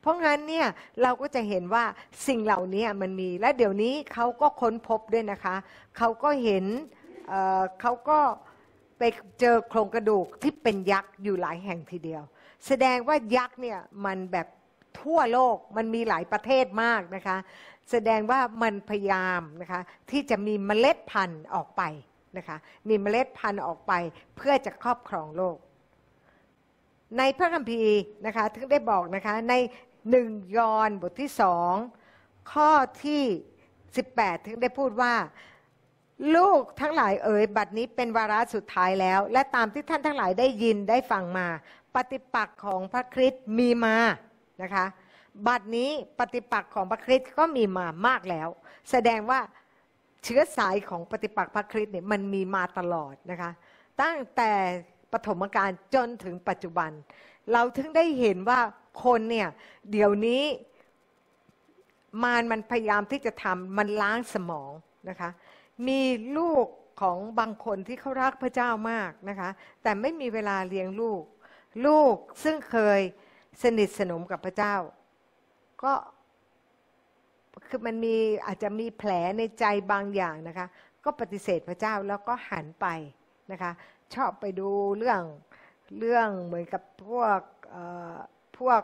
เพราะงั้นเนี่ยเราก็จะเห็นว่าสิ่งเหล่านี้มันมี และเดี๋ยวนี้เขาก็ค้นพบด้วยนะคะ เขาก็เห็นเเขาก็ไปเจอโครงกระดูกที่เป็นยักษ์อยู่หลายแห่งทีเดียว แสดงว่ายักษ์เนี่ยมันแบบทั่วโลกมันมีหลายประเทศมากนะคะ แสดงว่ามันพยายามนะคะที่จะมีเมล็ดพันธุ์ออกไปนะคะมีเมล็ดพันธุ์ออกไปเพื่อจะครอบครองโลก ในพระคัมภีร์นะคะถึงได้บอกนะคะในหนึ่งยอห์นบทที่สองข้อที่ 18 ถึงได้พูดว่าลูกทั้งหลายเอ๋ยบัดนี้เป็นวาระสุดท้ายแล้ว และตามที่ท่านทั้งหลายได้ยินได้ฟังมา ปฏิปักษ์ของพระคริสต์มีมานะคะบัดนี้ปฏิปักษ์ของพระคริสต์ก็มีมามากแล้ว แสดงว่าเชื้อสายของปฏิปักษ์พระคริสต์เนี่ยมันมีมาตลอดนะคะตั้งแต่ปฐมกาลจนถึงปัจจุบัน เราถึงได้เห็นว่าคนเนี่ยเดี๋ยวนี้มารมันพยายามที่จะทำมันล้างสมองนะคะมีลูกของบางคนที่เขารักพระเจ้ามากนะคะแต่ไม่มีเวลาเลี้ยงลูก ลูกซึ่งเคยสนิทสนมกับพระเจ้า ก็คือมันมีอาจจะมีแผลในใจบางอย่างนะคะ ก็ปฏิเสธพระเจ้าแล้วก็หันไปนะคะ ชอบไปดูเรื่องเรื่องเหมือนกับพวกพวก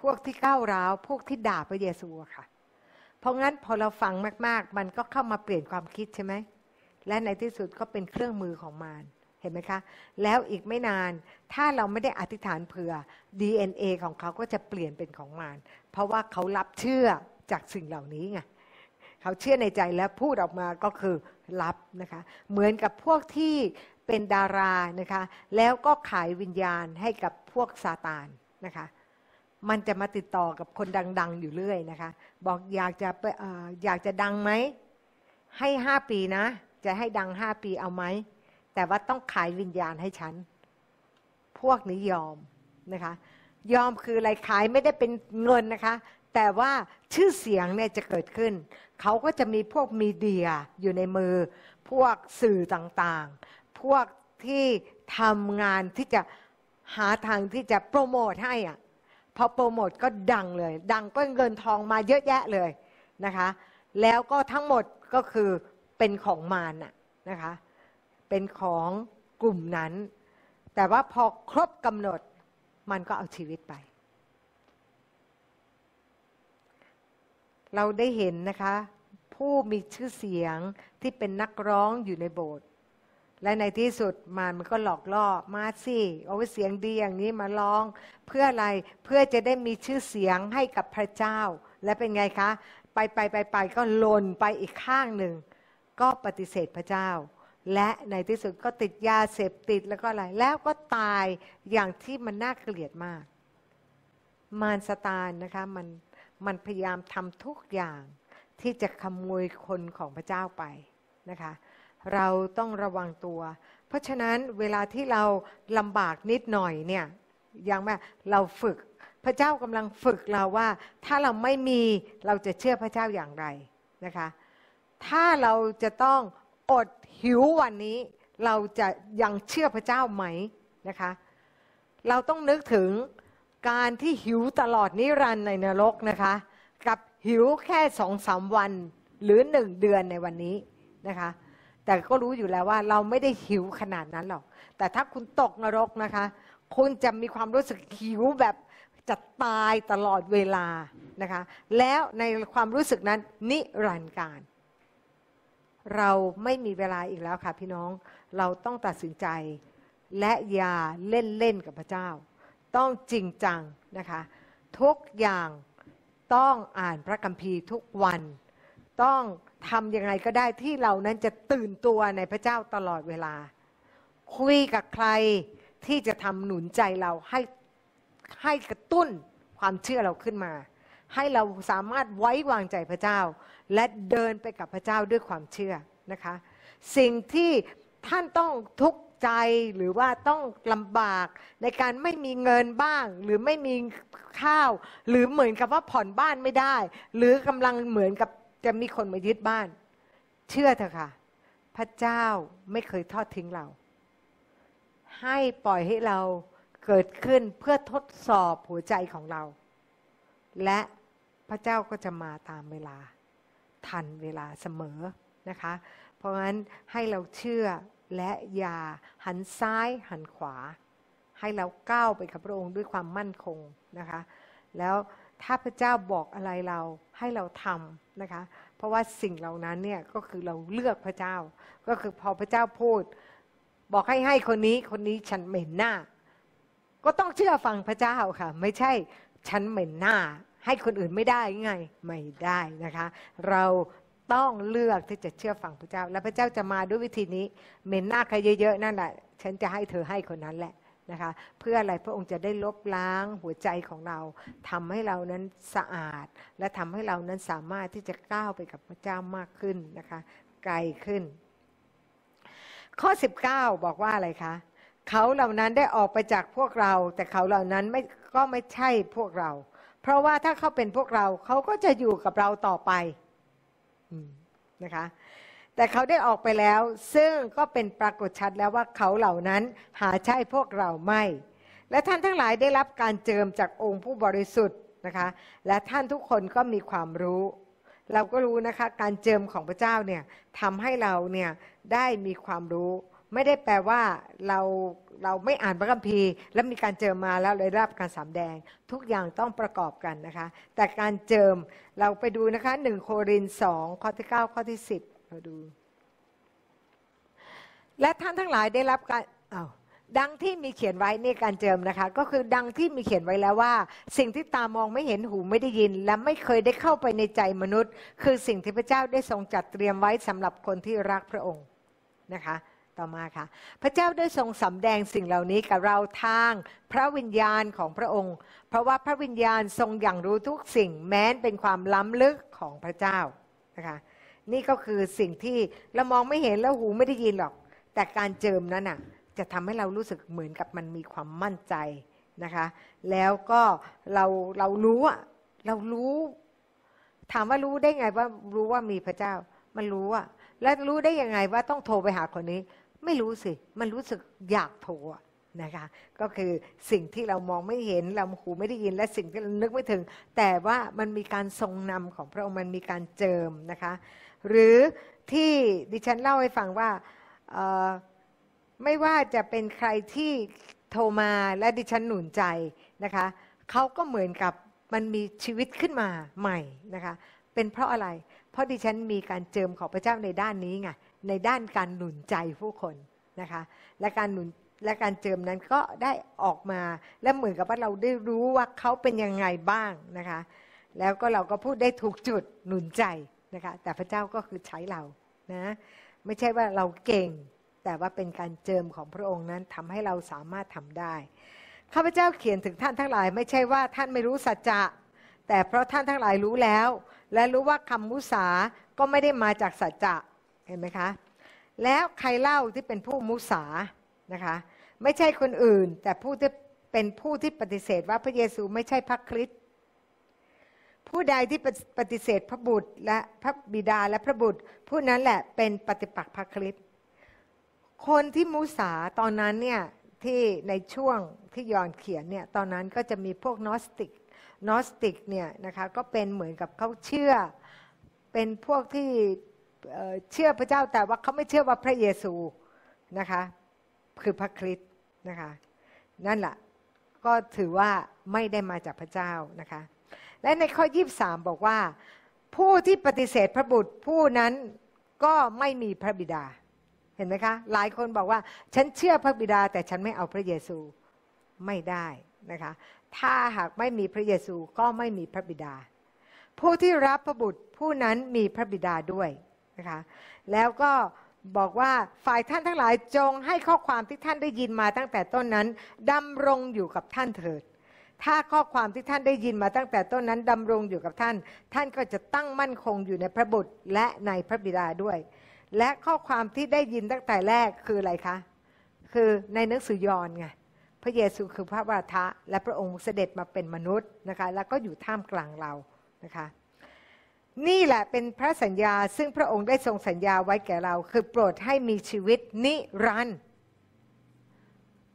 พวกที่ก้าวร้าว พวกที่ด่าพระเยซูค่ะ เพราะงั้นพอเราฟังมาก ๆ มันก็เข้ามาเปลี่ยนความคิดใช่ไหม และในที่สุดก็เป็นเครื่องมือของมาร เห็นไหมคะ แล้วอีกไม่นานถ้าเราไม่ได้อธิษฐานเผื่อ DNA ของเขาก็จะเปลี่ยนเป็นของมารเพราะว่าเขารับเชื่อจากสิ่งเหล่านี้ไงเขาเชื่อในใจแล้วพูดออกมาก็คือรับนะคะ เหมือนกับพวกที่เป็นดารานะคะ แล้วก็ขายวิญญาณให้กับพวกซาตานนะคะ มันจะมาติดต่อกับคนดัง ๆ อยู่เรื่อยนะคะ บอกอยากจะอยากจะดังไหมให้ห้าปีนะ จะให้ดังห้าปีเอาไหม แต่ว่าต้องขายวิญญาณให้ฉัน พวกนี้ยอมนะคะ ยอมคืออะไรขายไม่ได้เป็นเงินนะคะ แต่ว่าชื่อเสียงเนี่ยจะเกิดขึ้น เขาก็จะมีพวกมีเดียอยู่ในมือ พวกสื่อต่างๆ พวกที่ทำงานที่จะหาทางที่จะโปรโมทให้อะพอโปรโมทก็ดังเลย ดังก็เงินทองมาเยอะแยะเลยนะคะ แล้วก็ทั้งหมดก็คือเป็นของมารน่ะนะคะ เป็นของกลุ่มนั้น แต่ว่าพอครบกำหนดมันก็เอาชีวิตไป เราได้เห็นนะคะ ผู้มีชื่อเสียงที่เป็นนักร้องอยู่ในโบสถ์และในที่สุดมันมันก็หลอกล่อมาสิเอาเสียงดีอย่างนี้มาร้อง เพื่ออะไรเพื่อจะได้มีชื่อเสียงให้กับพระเจ้า และเป็นไงคะ ไปไปไปไปก็ลนไปอีกข้างหนึ่ง ก็ปฏิเสธพระเจ้า และในที่สุดก็ติดยาเสพติดแล้วก็อะไร แล้วก็ตายอย่างที่มันน่าเกลียดมาก มารสตานนะคะมันมันพยายามทำทุกอย่างที่จะขโมยคนของพระเจ้าไปนะคะ เราต้องระวังตัว เพราะฉะนั้นเวลาที่เราลำบากนิดหน่อยเนี่ยอย่างแม่เราฝึกพระเจ้ากำลังฝึกเราว่า ถ้าเราไม่มีเราจะเชื่อพระเจ้าอย่างไรนะคะ ถ้าเราจะต้อง อดหิววันนี้เราจะยังเชื่อพระเจ้าไหมนะคะ เราต้องนึกถึงการที่หิวตลอดนิรันดร์ในนรกนะคะ กับหิวแค่สองสามวันหรือหนึ่งเดือนในวันนี้นะคะ แต่ก็รู้อยู่แล้วว่าเราไม่ได้หิวขนาดนั้นหรอก แต่ถ้าคุณตกนรกนะคะ คุณจะมีความรู้สึกหิวแบบจะตายตลอดเวลานะคะ แล้วในความรู้สึกนั้นนิรันดร์การ เราไม่มีเวลาอีกแล้วค่ะพี่น้องเราต้องตัดสินใจ และอย่าเล่นเล่นกับพระเจ้า ต้องจริงจังนะคะ ทุกอย่างต้องอ่านพระคัมภีร์ทุกวัน ต้องทำยังไงก็ได้ที่เรานั้นจะตื่นตัวในพระเจ้าตลอดเวลา คุยกับใครที่จะทำหนุนใจเราให้ให้กระตุ้นความเชื่อเราขึ้นมา ให้เราสามารถไว้วางใจพระเจ้า และเดินไปกับพระเจ้าด้วยความเชื่อนะคะ สิ่งที่ท่านต้องทุกข์ใจหรือว่าต้องลำบากในการไม่มีเงินบ้าง หรือไม่มีข้าว หรือเหมือนกับว่าผ่อนบ้านไม่ได้ หรือกำลังเหมือนกับจะมีคนมายึดบ้าน เชื่อเถอะค่ะ พระเจ้าไม่เคยทอดทิ้งเรา ให้ปล่อยให้เราเกิดขึ้นเพื่อทดสอบหัวใจของเรา และพระเจ้าก็จะมาตามเวลา ทันเวลาเสมอนะคะ เพราะฉะนั้นให้เราเชื่อและอย่าหันซ้ายหันขวา ให้เราก้าวไปกับพระองค์ด้วยความมั่นคงนะคะ แล้วถ้าพระเจ้าบอกอะไรเราให้เราทำนะคะ เพราะว่าสิ่งเหล่านั้นเนี่ยก็คือเราเลือกพระเจ้า ก็คือพอพระเจ้าพูด บอกให้ให้คนนี้คนนี้ฉันเหม็นหน้า ก็ต้องเชื่อฟังพระเจ้าค่ะ ไม่ใช่ฉันเหม็นหน้า ให้คนอื่นไม่ได้ไงไม่ได้นะคะ เราต้องเลือกที่จะเชื่อฟังพระเจ้า และพระเจ้าจะมาด้วยวิธีนี้เหม็นหน้าใครเยอะๆนั่นแหละฉันจะให้เธอให้คนนั้นแหละนะคะเพื่ออะไรพระองค์จะได้ลบล้างหัวใจของเราทำให้เรานั้นสะอาด และทำให้เรานั้นสามารถที่จะก้าวไปกับพระเจ้ามากขึ้นนะคะไกลขึ้น ข้อ 19 บอกว่าอะไรคะเขาเหล่านั้นได้ออกไปจากพวกเรา แต่เขาเหล่านั้นไม่ก็ไม่ใช่พวกเรา ราะว่าถ้าเขาเป็นพวกเราเขาก็จะอยู่กับเราต่อไปนะคะแต่เขาได้ออกไปแล้ว ซึ่งก็เป็นปรากฏชัดแล้วว่าเขาเหล่านั้นหาใช่พวกเราไม่ และท่านทั้งหลายได้รับการเจิมจากองค์ผู้บริสุทธิ์นะคะ และท่านทุกคนก็มีความรู้ เราก็รู้นะคะ การเจิมของพระเจ้าเนี่ยทำให้เราเนี่ยได้มีความรู้ ไม่ได้แปลว่าเราเราไม่อ่านพระคัมภีร์ แล้วมีการเจิมมาแล้วเลยรับการสำแดง ทุกอย่างต้องประกอบกันนะคะ แต่การเจิมเราไปดูนะคะหนึ่งโครินสองข้อที่เก้าข้อที่สิบเราดู และท่านทั้งหลายได้รับการอา้าวดังที่มีเขียนไว้ในการเจิมนะคะ ก็คือดังที่มีเขียนไว้แล้วว่า สิ่งที่ตามองไม่เห็นหูไม่ได้ยิน และไม่เคยได้เข้าไปในใจมนุษย์ คือสิ่งที่พระเจ้าได้ทรงจัดเตรียมไว้สำหรับคนที่รักพระองค์นะคะ ต่อมาค่ะ พระเจ้าได้ทรงสำแดงสิ่งเหล่านี้กับเราทางพระวิญญาณของพระองค์ เพราะว่าพระวิญญาณทรงอย่างรู้ทุกสิ่งแม้นเป็นความล้ำลึกของพระเจ้านะคะนี่ก็คือสิ่งที่เรามองไม่เห็นแล้วหูไม่ได้ยินหรอก แต่การเจิมนั้นน่ะจะทำให้เรารู้สึกเหมือนกับมันมีความมั่นใจนะคะ แล้วก็เราเรารู้อะเรารู้ ถามว่ารู้ได้ไงว่ารู้ว่ามีพระเจ้า มันรู้อะแล้วรู้ได้ยังไงว่าต้องโทรไปหาคนนี้ ไม่รู้สิ มันรู้สึกอยากโทรนะคะ ก็คือสิ่งที่เรามองไม่เห็น เราหูไม่ได้ยิน และสิ่งที่เรานึกไม่ถึง แต่ว่ามันมีการทรงนำของพระองค์ มันมีการเจิมนะคะ หรือที่ดิฉันเล่าให้ฟังว่าไม่ว่าจะเป็นใครที่โทรมาและดิฉันหนุนใจนะคะเขาก็เหมือนกับมันมีชีวิตขึ้นมาใหม่นะคะ เป็นเพราะอะไร เพราะดิฉันมีการเจิมของพระเจ้าในด้านนี้ไง ในด้านการหนุนใจผู้คนนะคะและการหนุนและการเจิมนั้นก็ได้ออกมาและเหมือนกับว่าเราได้รู้ว่าเขาเป็นยังไงบ้างนะคะแล้วก็เราก็พูดได้ถูกจุดหนุนใจนะคะแต่พระเจ้าก็คือใช้เรานะไม่ใช่ว่าเราเก่ง แต่ว่าเป็นการเจิมของพระองค์นั้นทำให้เราสามารถทำได้ข้าพเจ้าเขียนถึงท่านทั้งหลาย ไม่ใช่ว่าท่านไม่รู้สัจจะแต่เพราะท่านทั้งหลายรู้แล้ว และรู้ว่าคำมุสาก็ไม่ได้มาจากสัจจะ เห็นไหมคะ แล้วใครเล่าที่เป็นผู้มุสานะคะไม่ใช่คนอื่น แต่ผู้ที่เป็นผู้ที่ปฏิเสธว่าพระเยซูไม่ใช่พระคริสต์ผู้ใดที่ปฏิเสธพระบุตรและพระบิดาและพระบุตร ผู้นั้นแหละเป็นปฏิปักษ์พระคริสต์คนที่มุสาตอนนั้นเนี่ยที่ในช่วงที่ยอนเขียนเนี่ยตอนนั้นก็จะมีพวกนอสติกนอสติกเนี่ยนะคะก็เป็นเหมือนกับเขาเชื่อ เป็นพวกที่ เชื่อพระเจ้าแต่ว่าเขาไม่เชื่อว่าพระเยซูนะคะ คือพระคริสต์นะคะ นั่นแหละก็ถือว่าไม่ได้มาจากพระเจ้านะคะ และในข้อ 23 บอกว่า ผู้ที่ปฏิเสธพระบุตรผู้นั้นก็ไม่มีพระบิดา เห็นไหมคะ หลายคนบอกว่า ฉันเชื่อพระบิดา แต่ฉันไม่เอาพระเยซูไม่ได้นะคะ ถ้าหากไม่มีพระเยซูก็ไม่มีพระบิดา ผู้ที่รับพระบุตรผู้นั้นมีพระบิดาด้วย นะคะแล้วก็บอกว่าฝ่ายท่านทั้งหลายจงให้ข้อความที่ท่านได้ยินมาตั้งแต่ต้นนั้นดำรงอยู่กับท่านเถิด ถ้าข้อความที่ท่านได้ยินมาตั้งแต่ต้นนั้นดำรงอยู่กับท่าน ท่านก็จะตั้งมั่นคงอยู่ในพระบุตรและในพระบิดาด้วย และข้อความที่ได้ยินตั้งแต่แรกคืออะไรคะ คือในหนังสือยอห์นไงพระเยซูคือพระวราทะและพระองค์เสด็จมาเป็นมนุษย์นะคะแล้วก็อยู่ท่ามกลางเรานะคะ นี่แหละเป็นพระสัญญาซึ่งพระองค์ได้ทรงสัญญาไว้แก่เรา คือโปรดให้มีชีวิตนิรันดร์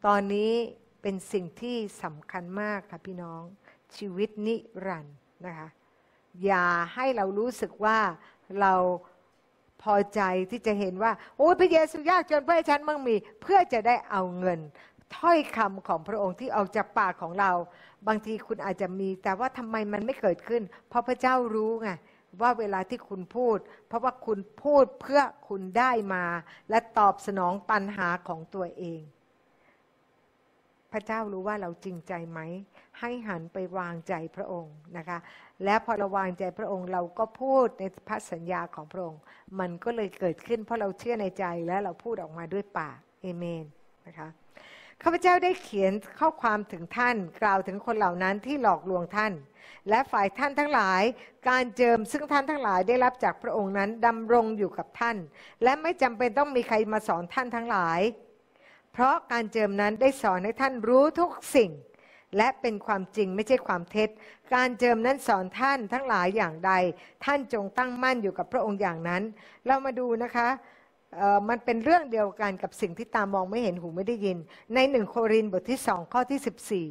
ตอนนี้เป็นสิ่งที่สำคัญมากค่ะพี่น้องชีวิตนิรันดร์นะคะอย่าให้เรารู้สึกว่าเราพอใจที่จะเห็นว่า โอ้ยพระเยซูยากจนเพื่อให้ฉันมั่งมี เพื่อจะได้เอาเงิน ถ้อยคำของพระองค์ที่ออกจากปากของเรา บางทีคุณอาจจะมี แต่ว่าทำไมมันไม่เกิดขึ้น เพราะพระเจ้ารู้ไง ว่าเวลาที่คุณพูด เพราะว่าคุณพูดเพื่อคุณได้มา และตอบสนองปัญหาของตัวเอง พระเจ้ารู้ว่าเราจริงใจไหม ให้หันไปวางใจพระองค์นะคะ และพอเราวางใจพระองค์เราก็พูดในพระสัญญาของพระองค์ มันก็เลยเกิดขึ้นเพราะเราเชื่อในใจและเราพูดออกมาด้วยปากเอเมนนะคะ ข้าพเจ้าได้เขียนข้อความถึงท่าน กล่าวถึงคนเหล่านั้นที่หลอกลวงท่าน และฝ่ายท่านทั้งหลาย การเจิมซึ่งท่านทั้งหลายได้รับจากพระองค์นั้นดำรงอยู่กับท่าน และไม่จำเป็นต้องมีใครมาสอนท่านทั้งหลาย เพราะการเจิมนั้นได้สอนให้ท่านรู้ทุกสิ่ง และเป็นความจริงไม่ใช่ความเท็จ การเจิมนั้นสอนท่านทั้งหลายอย่างใด ท่านจงตั้งมั่นอยู่กับพระองค์อย่างนั้น เรามาดูนะคะ มันเป็นเรื่องเดียวกันกับสิ่งที่ตามองไม่เห็นหูไม่ได้ยิน ในหนึ่งโครินบทที่สองข้อที่สิบสี่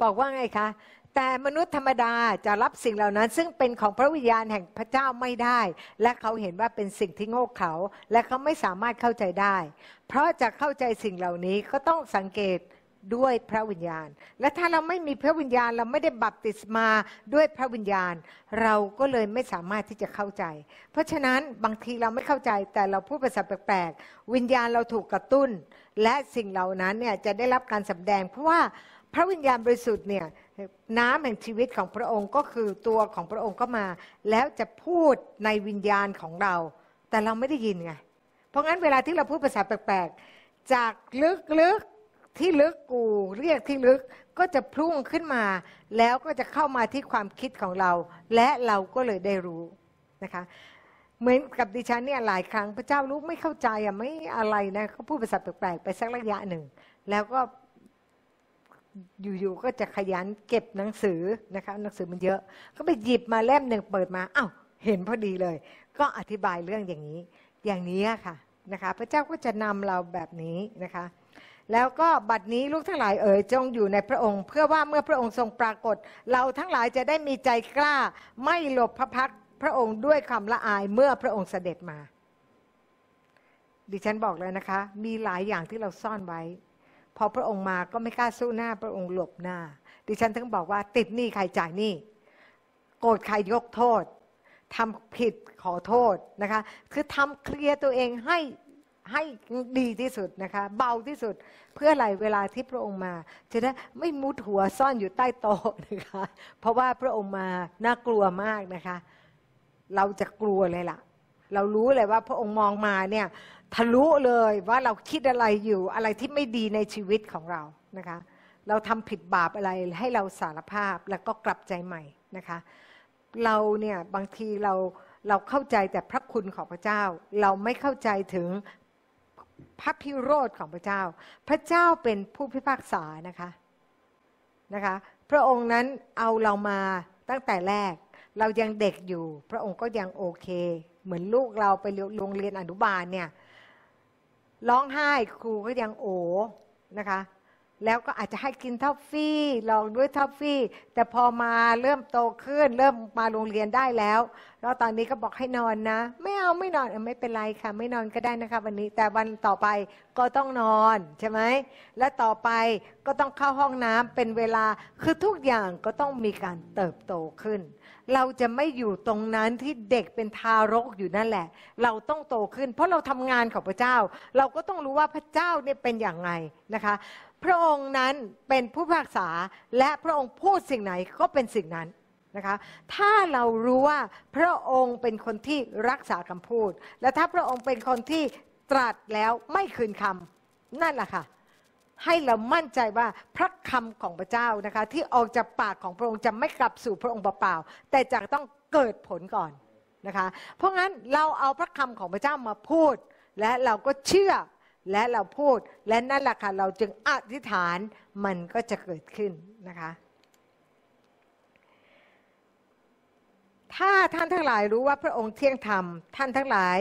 บอกว่าไงคะ แต่มนุษย์ธรรมดาจะรับสิ่งเหล่านั้น ซึ่งเป็นของพระวิญญาณแห่งพระเจ้าไม่ได้ และเขาเห็นว่าเป็นสิ่งที่โง่เขลาและเขาไม่สามารถเข้าใจได้ เพราะจะเข้าใจสิ่งเหล่านี้ก็ต้องสังเกต ด้วยพระวิญญาณ และถ้าเราไม่มีพระวิญญาณ เราไม่ได้บัพติศมาด้วยพระวิญญาณ เราก็เลยไม่สามารถที่จะเข้าใจ เพราะฉะนั้นบางทีเราไม่เข้าใจแต่เราพูดภาษาแปลกๆวิญญาณเราถูกกระตุ้น และสิ่งเหล่านั้นเนี่ยจะได้รับการสำแดง เพราะว่าพระวิญญาณบริสุทธิ์เนี่ยน้ำแห่งชีวิตของพระองค์ก็คือตัวของพระองค์ก็มา แล้วจะพูดในวิญญาณของเรา แต่เราไม่ได้ยินไงเพราะงั้นเวลาที่เราพูดภาษาแปลกๆจากลึกๆ ที่ลึกกูเรียกที่ลึกก็จะพุ่งขึ้นมา แล้วก็จะเข้ามาที่ความคิดของเรา และเราก็เลยได้รู้นะคะ เหมือนกับดิฉันเนี่ยหลายครั้งพระเจ้ารู้ไม่เข้าใจอะไม่อะไรนะเขาพูดภาษาแปลกๆไปสักระยะหนึ่ง แล้วก็อยู่ๆก็จะขยันเก็บหนังสือนะคะหนังสือมันเยอะ ก็ไปหยิบมาเล่มหนึ่งเปิดมาอ้าวเห็นพอดีเลย ก็อธิบายเรื่องอย่างนี้ อย่างนี้ค่ะนะคะ พระเจ้าก็จะนำเราแบบนี้นะคะ แล้วก็บัดนี้ลูกทั้งหลายเอ๋ยจงอยู่ในพระองค์ เพื่อว่าเมื่อพระองค์ทรงปรากฏ เราทั้งหลายจะได้มีใจกล้า ไม่หลบพระพักพระองค์ด้วยความละอายเมื่อพระองค์เสด็จมา ดิฉันบอกเลยนะคะ มีหลายอย่างที่เราซ่อนไว้ พอพระองค์มาก็ไม่กล้าสู้หน้าพระองค์หลบหน้า ดิฉันถึงบอกว่า ติดหนี้ใครจ่ายหนี้โกรธใครยกโทษทำผิดขอโทษนะคะ คือทำเคลียร์ตัวเองให้ ให้ดีที่สุดนะคะ เบาที่สุดเพื่ออะไรเวลาที่พระองค์มา จะได้ไม่มุดหัวซ่อนอยู่ใต้โต๊ะนะคะ เพราะว่าพระองค์มาน่ากลัวมากนะคะ เราจะกลัวเลยล่ะ เรารู้เลยว่าพระองค์มองมาเนี่ยทะลุเลยว่าเราคิดอะไรอยู่อะไรที่ไม่ดีในชีวิตของเรานะคะ เราทำผิดบาปอะไรให้เราสารภาพแล้วก็กลับใจใหม่นะคะ เราเนี่ยบางทีเราเราเข้าใจแต่พระคุณของพระเจ้า เราไม่เข้าใจถึง พระพิโรธของพระเจ้า พระเจ้าเป็นผู้พิพากษานะคะนะคะ พระองค์นั้นเอาเรามาตั้งแต่แรก เรายังเด็กอยู่ พระองค์ก็ยังโอเค เหมือนลูกเราไปโรงเรียนอนุบาลเนี่ยร้องไห้ครูก็ยังโอนะคะ แล้วก็อาจจะให้กินท็อฟฟี่ล่อด้วยท็อฟฟี่ แต่พอมาเริ่มโตขึ้น เริ่มมาโรงเรียนได้แล้ว แล้วตอนนี้ก็บอกให้นอนนะ ไม่เอาไม่นอนไม่เป็นไรค่ะ ไม่นอนก็ได้นะคะ วันนี้แต่วันต่อไปก็ต้องนอนใช่ไหมและต่อไปก็ต้องเข้าห้องน้ำเป็นเวลาคือทุกอย่างก็ต้องมีการเติบโตขึ้น เราจะไม่อยู่ตรงนั้นที่เด็กเป็นทารกอยู่นั่นแหละ เราต้องโตขึ้น เพราะเราทำงานของพระเจ้า เราก็ต้องรู้ว่าพระเจ้าเนี่ยเป็นอย่างไรนะคะพระองค์นั้นเป็นผู้พิพากษาและพระองค์พูดสิ่งไหนก็เป็นสิ่งนั้นนะคะ ถ้าเรารู้ว่าพระองค์เป็นคนที่รักษาคำพูด และถ้าพระองค์เป็นคนที่ตรัสแล้วไม่คืนคำนั่นแหละค่ะให้เรามั่นใจว่าพระคำของพระเจ้านะคะ ที่ออกจากปากของพระองค์จะไม่กลับสู่พระองค์เปล่าๆแต่จะต้องเกิดผลก่อนนะคะ เพราะงั้นเราเอาพระคำของพระเจ้ามาพูด และเราก็เชื่อ และเราพูดและนั่นแหละค่ะเราจึงอธิษฐานมันก็จะเกิดขึ้นนะคะ ถ้าท่านทั้งหลายรู้ว่าพระองค์เที่ยงธรรม ท่านทั้งหลาย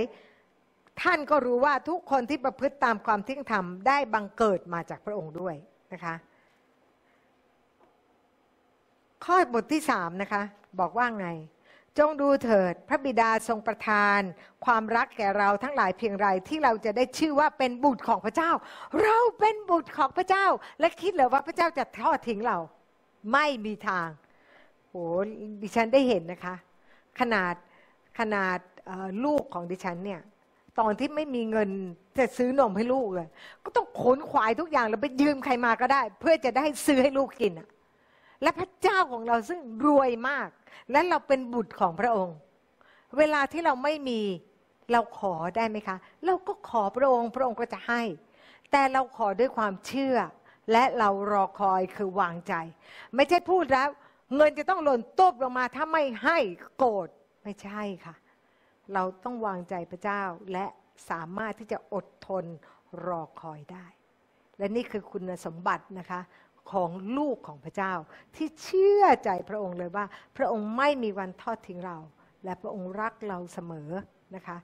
ท่านก็รู้ว่าทุกคนที่ประพฤติตามความเที่ยงธรรมได้บังเกิดมาจากพระองค์ด้วยนะคะ ข้อบทที่สามนะคะ บอกว่าไง จงดูเถิดพระบิดาทรงประทาน ความรักแก่เราทั้งหลายเพียงไรที่เราจะได้ชื่อว่าเป็นบุตรของพระเจ้า เราเป็นบุตรของพระเจ้า และคิดเหรอว่าพระเจ้าจะทอดทิ้งเรา ไม่มีทางโอ้ดิฉันได้เห็นนะคะ ขนาดขนาดลูกของดิฉันเนี่ยตอนที่ไม่มีเงินจะซื้อนมให้ลูกเลยก็ต้องขนขวายทุกอย่างแล้วไปยืมใครมาก็ได้ เพื่อจะได้ซื้อให้ลูกกินอะ และพระเจ้าของเราซึ่งรวยมาก และเราเป็นบุตรของพระองค์ เวลาที่เราไม่มีเราขอได้ไหมคะ เราก็ขอพระองค์ พระองค์ก็จะให้ แต่เราขอด้วยความเชื่อ และเรารอคอยคือวางใจ ไม่ใช่พูดแล้ว เงินจะต้องหล่นตบลงมาถ้าไม่ให้โกรธไม่ใช่ค่ะ เราต้องวางใจพระเจ้าและสามารถที่จะอดทนรอคอยได้ และนี่คือคุณสมบัตินะคะ ของลูกของพระเจ้า ที่เชื่อใจพระองค์เลยว่า พระองค์ไม่มีวันทอดทิ้งเรา และพระองค์รักเราเสมอนะคะ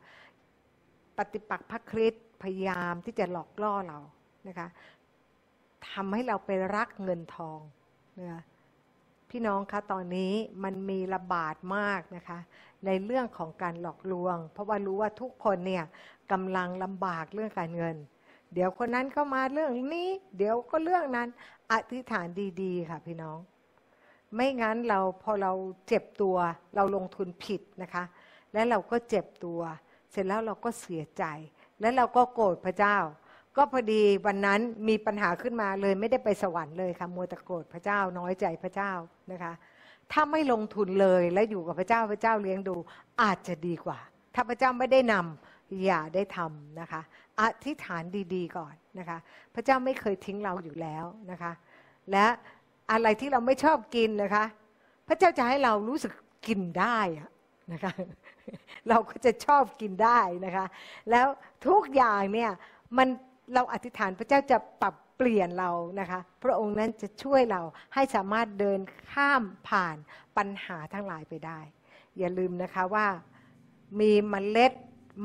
ปฏิปักษ์พระคริสต์พยายามที่จะหลอกล่อเรานะคะทำให้เราไปรักเงินทองนะพี่น้องคะตอนนี้มันมีระบาดมากนะคะ ในเรื่องของการหลอกลวง เพราะว่ารู้ว่าทุกคนเนี่ยกำลังลำบากเรื่องการเงิน เดี๋ยวคนนั้นก็มาเรื่องนี้ เดี๋ยวก็เรื่องนั้น อธิษฐานดีๆ ค่ะพี่น้อง ไม่งั้นเราพอเราเจ็บตัว เราลงทุนผิดนะคะ และเราก็เจ็บตัว เสร็จแล้วเราก็เสียใจ และเราก็โกรธพระเจ้า ก็พอดีวันนั้นมีปัญหาขึ้นมาเลย ไม่ได้ไปสวรรค์เลยค่ะมัวแต่โกรธพระเจ้าน้อยใจพระเจ้านะคะ ถ้าไม่ลงทุนเลยและอยู่กับพระเจ้าพระเจ้าเลี้ยงดู อาจจะดีกว่า ถ้าพระเจ้าไม่ได้นำอย่าได้ทำนะคะ อธิษฐานดีๆก่อนนะคะ พระเจ้าไม่เคยทิ้งเราอยู่แล้วนะคะ และอะไรที่เราไม่ชอบกินนะคะ พระเจ้าจะให้เรารู้สึกกินได้นะคะเราก็จะชอบกินได้นะคะ แล้วทุกอย่างเนี่ยมันเราอธิษฐานพระเจ้าจะปรับเปลี่ยนเรานะคะ พระองค์นั้นจะช่วยเราให้สามารถเดินข้ามผ่านปัญหาทั้งหลายไปได้ อย่าลืมนะคะว่ามีมเมล็ด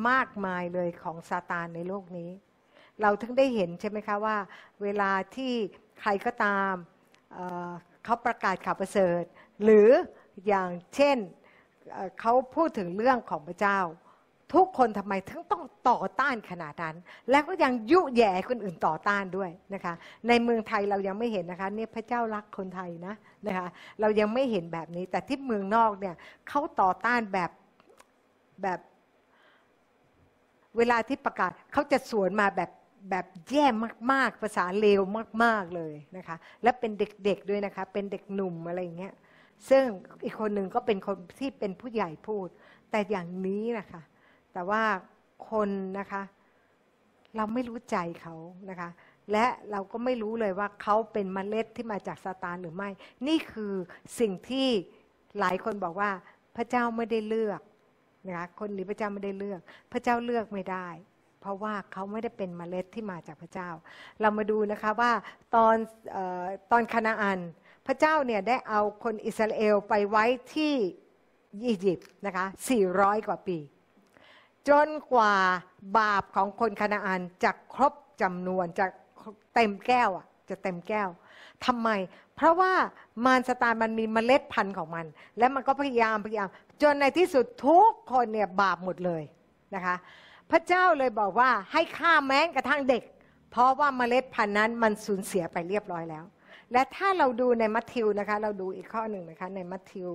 มากมายเลยของซาตานในโลกนี้ เราถึงได้เห็นใช่ไหมคะว่า เวลาที่ใครก็ตามเเขาประกาศข่าวประเสริฐ หรืออย่างเช่นเขาพูดถึงเรื่องของพระเจ้า ทุกคนทำไมถึงต้องต่อต้านขนาดนั้น แล้วก็ยังยุแย่คนอื่นต่อต้านด้วยนะคะ ในเมืองไทยเรายังไม่เห็นนะคะเนี่ยพระเจ้ารักคนไทยนะนะคะเรายังไม่เห็นแบบนี้แต่ที่เมืองนอกเนี่ยเขาต่อต้านแบบแบบ เวลาที่ประกาศเขาจะสวนมาแบบแบบแย่มาก ๆ ภาษาเลวมาก ๆ เลยนะคะ และเป็นเด็ก ๆ ด้วยนะคะ เป็นเด็กหนุ่มอะไรเงี้ย ซึ่งอีกคนหนึ่งก็เป็นคนที่เป็นผู้ใหญ่พูด แต่อย่างนี้นะคะ แต่ว่าคนนะคะ เราไม่รู้ใจเขานะคะ และเราก็ไม่รู้เลยว่าเขาเป็นมเมล็ดที่มาจากซาตานหรือไม่ นี่คือสิ่งที่หลายคนบอกว่าพระเจ้าไม่ได้เลือก นะคะคนนี้พระเจ้าไม่ได้เลือก พระเจ้าเลือกไม่ได้ เพราะว่าเขาไม่ได้เป็นเมล็ดที่มาจากพระเจ้า เรามาดูนะคะว่าตอนออตอนคณาอัน พระเจ้าเนี่ยได้เอาคนอิสราเอลไปไว้ที่อียิปต์นะคะ400 กว่าปี จนกว่าบาปของคนคณาอันจะครบจำนวนจะเต็มแก้วอะจะเต็มแก้วทำไม เพราะว่ามารสตาร์มันมีเมล็ดพันธุ์ของมัน และมันก็พยายามพยายาม จนในที่สุดทุกคนเนี่ยบาปหมดเลยนะคะ พระเจ้าเลยบอกว่าให้ฆ่าแม้กระทั่งเด็ก เพราะว่าเมล็ดพันธุ์นั้นมันสูญเสียไปเรียบร้อยแล้ว และถ้าเราดูในมัทธิวนะคะ เราดูอีกข้อหนึ่งนะคะในมัทธิว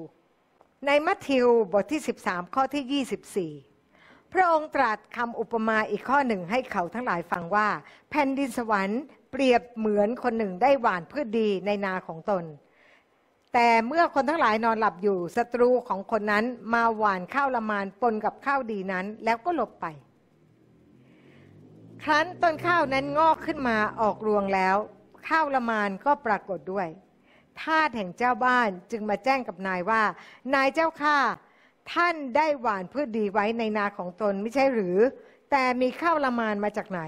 ในมัทธิวบทที่ 13 ข้อที่ 24พระองค์ตรัสคำอุปมาอีกข้อหนึ่งให้เขาทั้งหลายฟังว่า แผ่นดินสวรรค์เปรียบเหมือนคนหนึ่งได้หว่านพืชดีในนาของตน แต่เมื่อคนทั้งหลายนอนหลับอยู่ศัตรูของคนนั้นมาหวานข้าวละมานปนกับข้าวดีนั้น แล้วก็หลบไป ครั้นต้นข้าวนั้นงอกขึ้นมาออกรวงแล้ว ข้าวละมานก็ปรากฏด้วยทาสแห่งเจ้าบ้านจึงมาแจ้งกับนายว่า นายเจ้าข้าท่านได้หวานพืชดีไว้ในนาของตนไม่ใช่หรือ แต่มีข้าวละมานมาจากไหน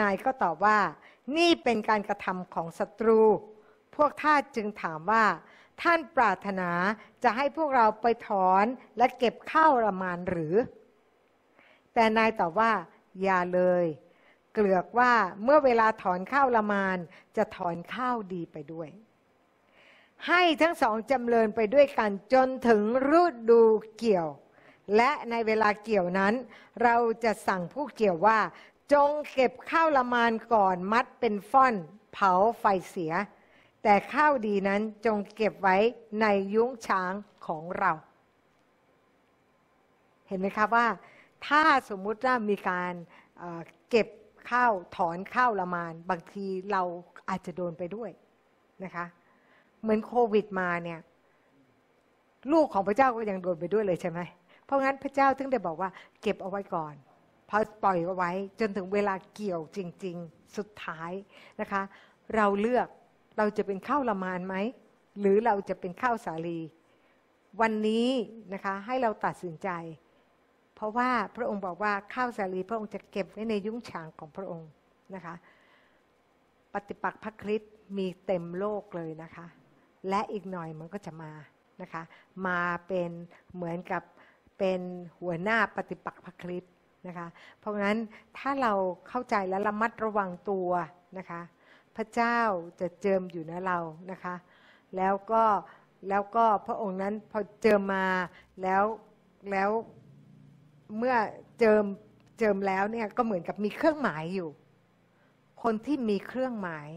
นายก็ตอบว่า นี่เป็นการกระทำของศัตรู พวกทาสจึงถามว่า ท่านปรารถนาจะให้พวกเราไปถอนและเก็บข้าวละมานหรือ แต่นายตอบว่า อย่าเลย เกลือกว่าเมื่อเวลาถอนข้าวละมาน จะถอนข้าวดีไปด้วย ให้ทั้งสองจำเริญไปด้วยกันจนถึงฤดูเกี่ยว และในเวลาเกี่ยวนั้น เราจะสั่งผู้เกี่ยวว่า จงเก็บข้าวละมานก่อนมัดเป็นฟ่อน เผาไฟเสีย แต่ข้าวดีนั้นจงเก็บไว้ในยุ้งช้างของเรา เห็นไหมครับว่า ถ้าสมมุติว่ามีการเเก็บข้าวถอนข้าวละมาน บางทีเราอาจจะโดนไปด้วยนะคะ เหมือนโควิดมาเนี่ยลูกของพระเจ้าก็ยังโดนไปด้วยเลยใช่ไหม เพราะงั้นพระเจ้าถึงได้บอกว่า เก็บเอาไว้ก่อนพอปล่อยเอาไว้จนถึงเวลาเกี่ยวจริง ๆ สุดท้ายนะคะ เราเลือก เราจะเป็นข้าวละมานไหม หรือเราจะเป็นข้าวสาลี วันนี้นะคะให้เราตัดสินใจ เพราะว่าพระองค์บอกว่าข้าวสาลี พระองค์จะเก็บไว้ในยุ้งฉางของพระองค์นะคะปฏิปักษ์พระคริสต์มีเต็มโลกเลยนะคะ และอีกหน่อยมันก็จะมานะคะ มาเป็นเหมือนกับเป็นหัวหน้าปฏิปักษ์พระคริสต์นะคะ เพราะงั้นถ้าเราเข้าใจและระมัดระวังตัวนะคะ ระเจ้าจะเจิมอยู่ในเรานะคะ แล้วก็แล้วก็พระองค์นั้นพอเจิมมาแล้วแล้วเมื่อเจิมเจิมแล้วเนี่ยก็เหมือนกับมีเครื่องหมายอยู่ คนที่มีเครื่องหมาย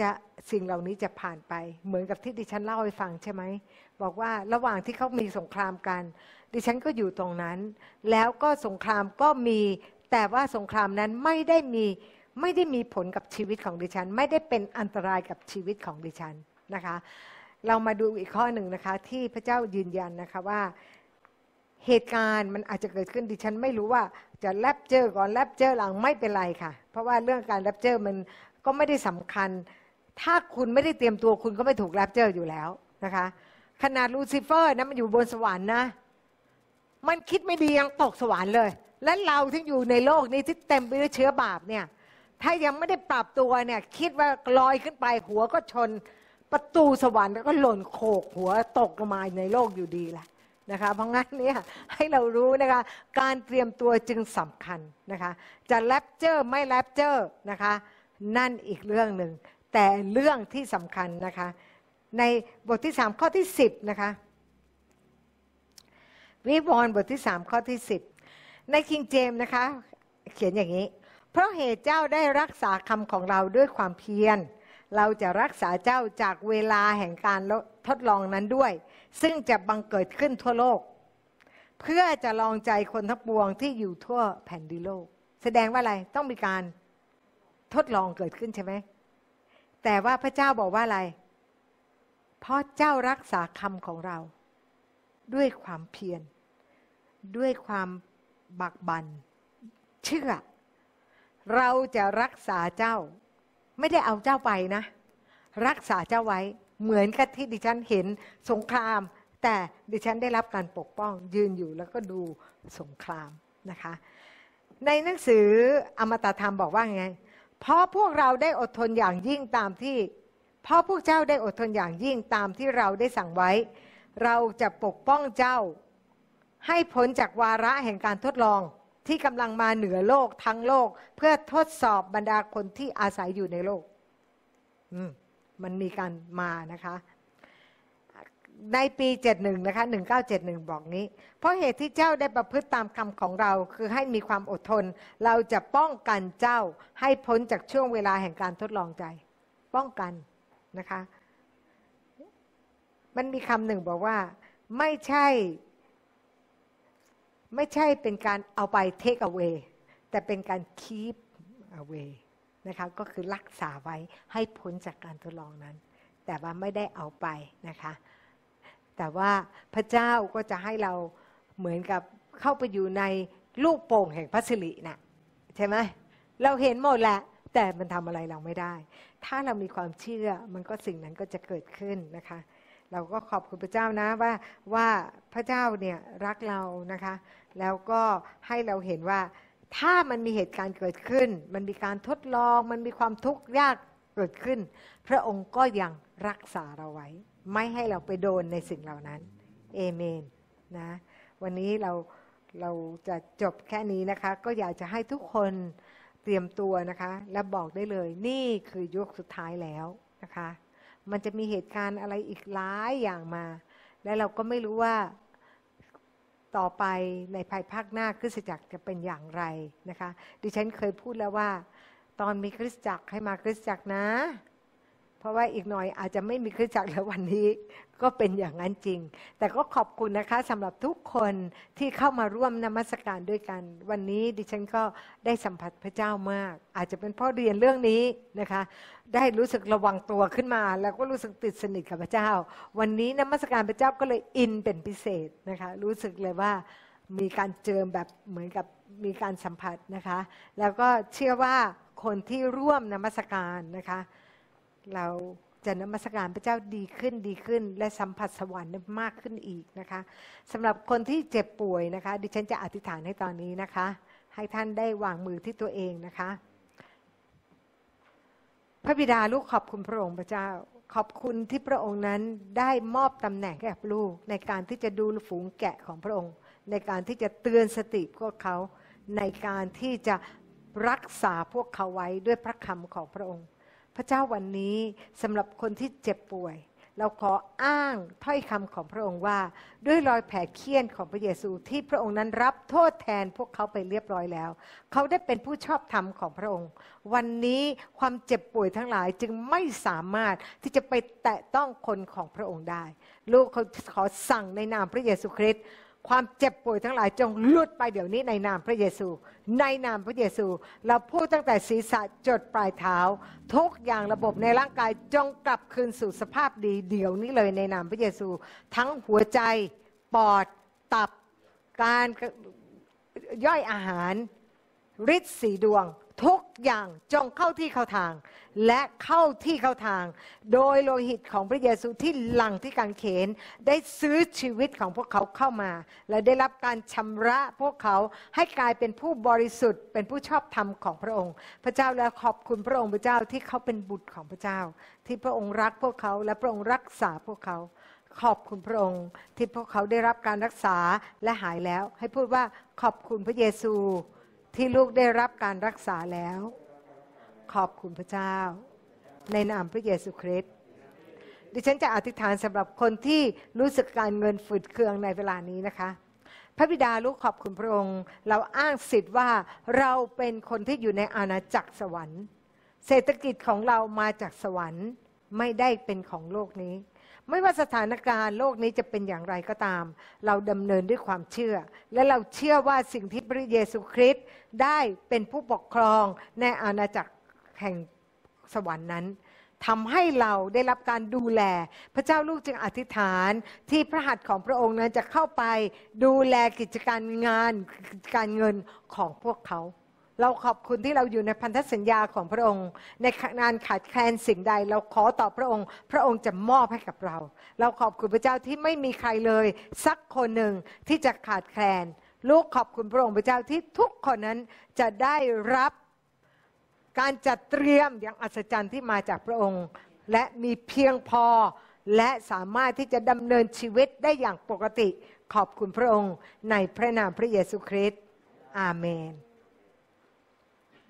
จะสิ่งเหล่านี้จะผ่านไป เหมือนกับที่ดิฉันเล่าให้ฟังใช่ไหมบอกว่าระหว่างที่เขามีสงครามกัน ดิฉันก็อยู่ตรงนั้น แล้วก็สงครามก็มีแต่ว่าสงครามนั้นไม่ได้มี ไม่ได้มีผลกับชีวิตของดิฉัน ไม่ได้เป็นอันตรายกับชีวิตของดิฉันนะคะ เรามาดูอีกข้อหนึ่งนะคะ ที่พระเจ้ายืนยันนะคะว่าเหตุการณ์มันอาจจะเกิดขึ้นดิฉัน ไม่รู้ว่าจะแลบเจอก่อนแลบเจอหลังไม่เป็นไรค่ะ เพราะว่าเรื่องการแลบเจอมันก็ไม่ได้สำคัญ ถ้าคุณไม่ได้เตรียมตัวคุณก็ไม่ถูกแลบเจออยู่แล้วนะคะ ขนาดลูซิเฟอร์นะมันอยู่บนสวรรค์นะ มันคิดไม่ดียังตกสวรรค์เลย และเราที่อยู่ในโลกนี้ที่เต็มไปด้วยเชื้อบาปเนี่ย ถ้ายังไม่ได้ปรับตัวเนี่ย คิดว่าลอยขึ้นไปหัวก็ชนประตูสวรรค์แล้วก็หล่นโขกหัวตกลงมาในโลกอยู่ดีแหละนะคะเพราะงั้นเนี่ยให้เรารู้นะคะการเตรียมตัวจึงสำคัญนะคะจะแรปเจอร์ไม่แรปเจอร์นะคะนั่นอีกเรื่องหนึ่ง แต่เรื่องที่สำคัญนะคะในบทที่ 3 ข้อที่ 10นะคะวิวรณ์บทที่ 3 ข้อที่ 10 ในคิงเจมนะคะเขียนอย่างนี้ เพราะเหตุเจ้าได้รักษาคำของเราด้วยความเพียร เราจะรักษาเจ้าจากเวลาแห่งการทดลองนั้นด้วย ซึ่งจะบังเกิดขึ้นทั่วโลก เพื่อจะลองใจคนทั้งปวงที่อยู่ทั่วแผ่นดินโลก แสดงว่าอะไรต้องมีการทดลองเกิดขึ้นใช่ไหมแต่ว่าพระเจ้าบอกว่าอะไร เพราะเจ้ารักษาคำของเรา ด้วยความเพียร ด้วยความบักบันเชื่อ เราจะรักษาเจ้า ไม่ได้เอาเจ้าไปนะ รักษาเจ้าไว้เหมือนกับที่ดิฉันเห็นสงคราม แต่ดิฉันได้รับการปกป้องยืนอยู่แล้วก็ดูสงครามนะคะ ในหนังสืออมตะธรรมบอกว่าไง เพราะพวกเราได้อดทนอย่างยิ่งตามที่เพราะพวกเจ้าได้อดทนอย่างยิ่งตามที่เราได้สั่งไว้ เราจะปกป้องเจ้า ให้พ้นจากวาระแห่งการทดลอง ที่กำลังมาเหนือโลกทั้งโลก เพื่อทดสอบบรรดาคนที่อาศัยอยู่ในโลกมมันมีการมานะคะ ในปี71นะคะ1971บอกนี้ เพราะเหตุที่เจ้าได้ประพฤติตามคำของเรา คือให้มีความอดทน เราจะป้องกันเจ้าให้พ้นจากช่วงเวลาแห่งการทดลองใจ ป้องกันนะคะ มันมีคำหนึ่งบอกว่า ไม่ใช่ ไม่ใช่เป็นการเอาไป take away แต่เป็นการ keep away นะคะก็คือรักษาไว้ให้พ้นจากการทดลองนั้น แต่ว่าไม่ได้เอาไปนะคะแต่ว่าพระเจ้าก็จะให้เราเหมือนกับเข้าไปอยู่ในลูกโป่งแห่งพระสิรินะ่ะใช่ไหมเราเห็นหมดแหละแต่มันทำอะไรเราไม่ได้ ถ้าเรามีความเชื่อมันก็สิ่งนั้นก็จะเกิดขึ้นนะคะ เราก็ขอบคุณพระเจ้านะว่าว่าพระเจ้าเนี่ยรักเรานะคะ แล้วก็ให้เราเห็นว่าถ้ามันมีเหตุการณ์เกิดขึ้น มันมีการทดลอง มันมีความทุกข์ยากเกิดขึ้น พระองค์ก็ยังรักษาเราไว้ ไม่ให้เราไปโดนในสิ่งเหล่านั้นเอเมนนะวันนี้เราเราจะจบแค่นี้นะคะ ก็อยากจะให้ทุกคนเตรียมตัวนะคะ และบอกได้เลย นี่คือยุคสุดท้ายแล้วนะคะ มันจะมีเหตุการณ์อะไรอีกหลายอย่างมา และเราก็ไม่รู้ว่าต่อไปในภายภาคหน้าคริสตจักรจะเป็นอย่างไรนะคะ ดิฉันเคยพูดแล้วว่า ตอนมีคริสตจักรให้มาคริสตจักรนะ ราะว่าอีกหน่อยอาจจะไม่มีคริสตจักรแล้ววันนี้ ก็เป็นอย่างนั้นจริง แต่ก็ขอบคุณนะคะสำหรับทุกคนที่เข้ามาร่วมนมัสการด้วยกัน วันนี้ดิฉันก็ได้สัมผัสพระเจ้ามาก อาจจะเป็นเพราะเรียนเรื่องนี้นะคะ ได้รู้สึกระวังตัวขึ้นมา แล้วก็รู้สึกติดสนิทกับพระเจ้า วันนี้นมัสการพระเจ้าก็เลยอินเป็นพิเศษนะคะ รู้สึกเลยว่ามีการเจิมแบบเหมือนกับมีการสัมผัสนะคะ แล้วก็เชื่อว่าคนที่ร่วมนมัสการนะคะ เราจะนมัสการพระเจ้าดีขึ้นดีขึ้น และสัมผัสสวรรค์มากขึ้นอีกนะคะสำหรับคนที่เจ็บป่วยนะคะ ดิฉันจะอธิษฐานให้ตอนนี้นะคะ ให้ท่านได้วางมือที่ตัวเองนะคะ พระบิดาลูกขอบคุณพระองค์พระเจ้า ขอบคุณที่พระองค์นั้นได้มอบตำแหน่งให้กับลูก ในการที่จะดูฝูงแกะของพระองค์ ในการที่จะเตือนสติพวกเขา ในการที่จะรักษาพวกเขาไว้ด้วยพระคำของพระองค์ พระเจ้าวันนี้สำหรับคนที่เจ็บป่วย เราขออ้างถ้อยคำของพระองค์ว่า ด้วยรอยแผลเคี้ยนของพระเยซูที่พระองค์นั้นรับโทษแทนพวกเขาไปเรียบร้อยแล้ว เขาได้เป็นผู้ชอบธรรมของพระองค์ วันนี้ความเจ็บป่วยทั้งหลายจึงไม่สามารถที่จะไปแตะต้องคนของพระองค์ได้ ลูกเขาขอสั่งในนามพระเยซูคริสต์ ความเจ็บป่วยทั้งหลายจงหลุดไปเดี๋ยวนี้ในนามพระเยซู ในนามพระเยซู เราพูดตั้งแต่ศีรษะจดปลายเท้า ทุกอย่างระบบในร่างกายจงกลับคืนสู่สภาพดีเดี๋ยวนี้เลยในนามพระเยซู ทั้งหัวใจปอดตับการย่อยอาหารฤทธิ์สีดวง ทุกอย่างจงเข้าที่เข้าทาง และเข้าที่เข้าทาง โดยโลหิตของพระเยซูที่หลั่งที่การเขน ได้ซื้อชีวิตของพวกเขาเข้ามา และได้รับการชำระพวกเขาให้กลายเป็นผู้บริสุทธิ์ เป็นผู้ชอบธรรมของพระองค์ พระเจ้าและขอบคุณพระองค์พระเจ้าที่เขาเป็นบุตรของพระเจ้า ที่พระองค์รักพวกเขาและพระองค์รักษาพวกเขา ขอบคุณพระองค์ ที่พวกเขาได้รับการรักษาและหายแล้ว ให้พูดว่าขอบคุณพระเยซู ที่ลูกได้รับการรักษาแล้ว ขอบคุณพระเจ้า ในนามพระเยซูคริสต์ดิฉันจะอธิษฐานสำหรับคนที่รู้สึกการเงินฝืดเคืองในเวลานี้นะคะ พระบิดาลูกขอบคุณพระองค์ เราอ้างสิทธิ์ว่าเราเป็นคนที่อยู่ในอาณาจักรสวรรค์ เศรษฐกิจของเรามาจากสวรรค์ไม่ได้เป็นของโลกนี้ ไม่ว่าสถานการณ์โลกนี้จะเป็นอย่างไรก็ตาม เราดำเนินด้วยความเชื่อ และเราเชื่อว่าสิ่งที่พระเยซูคริสต์ได้เป็นผู้ปกครองในอาณาจักรแห่งสวรรค์นั้นทำให้เราได้รับการดูแล พระเจ้าลูกจึงอธิษฐานที่พระหัตถ์ของพระองค์นั้นจะเข้าไปดูแลกิจการงานการเงินของพวกเขา เราขอบคุณที่เราอยู่ในพันธสัญญาของพระองค์ ในงานขาดแคลนสิ่งใด เราขอต่อพระองค์ พระองค์จะมอบให้กับเรา เราขอบคุณพระเจ้าที่ไม่มีใครเลย สักคนหนึ่งที่จะขาดแคลน ลูกขอบคุณพระองค์พระเจ้าที่ทุกคนนั้นจะได้รับการจัดเตรียมอย่างอัศจรรย์ที่มาจากพระองค์ และมีเพียงพอและสามารถที่จะดำเนินชีวิตได้อย่างปกติ ขอบคุณพระองค์ในพระนามพระเยซูคริสต์อาเมน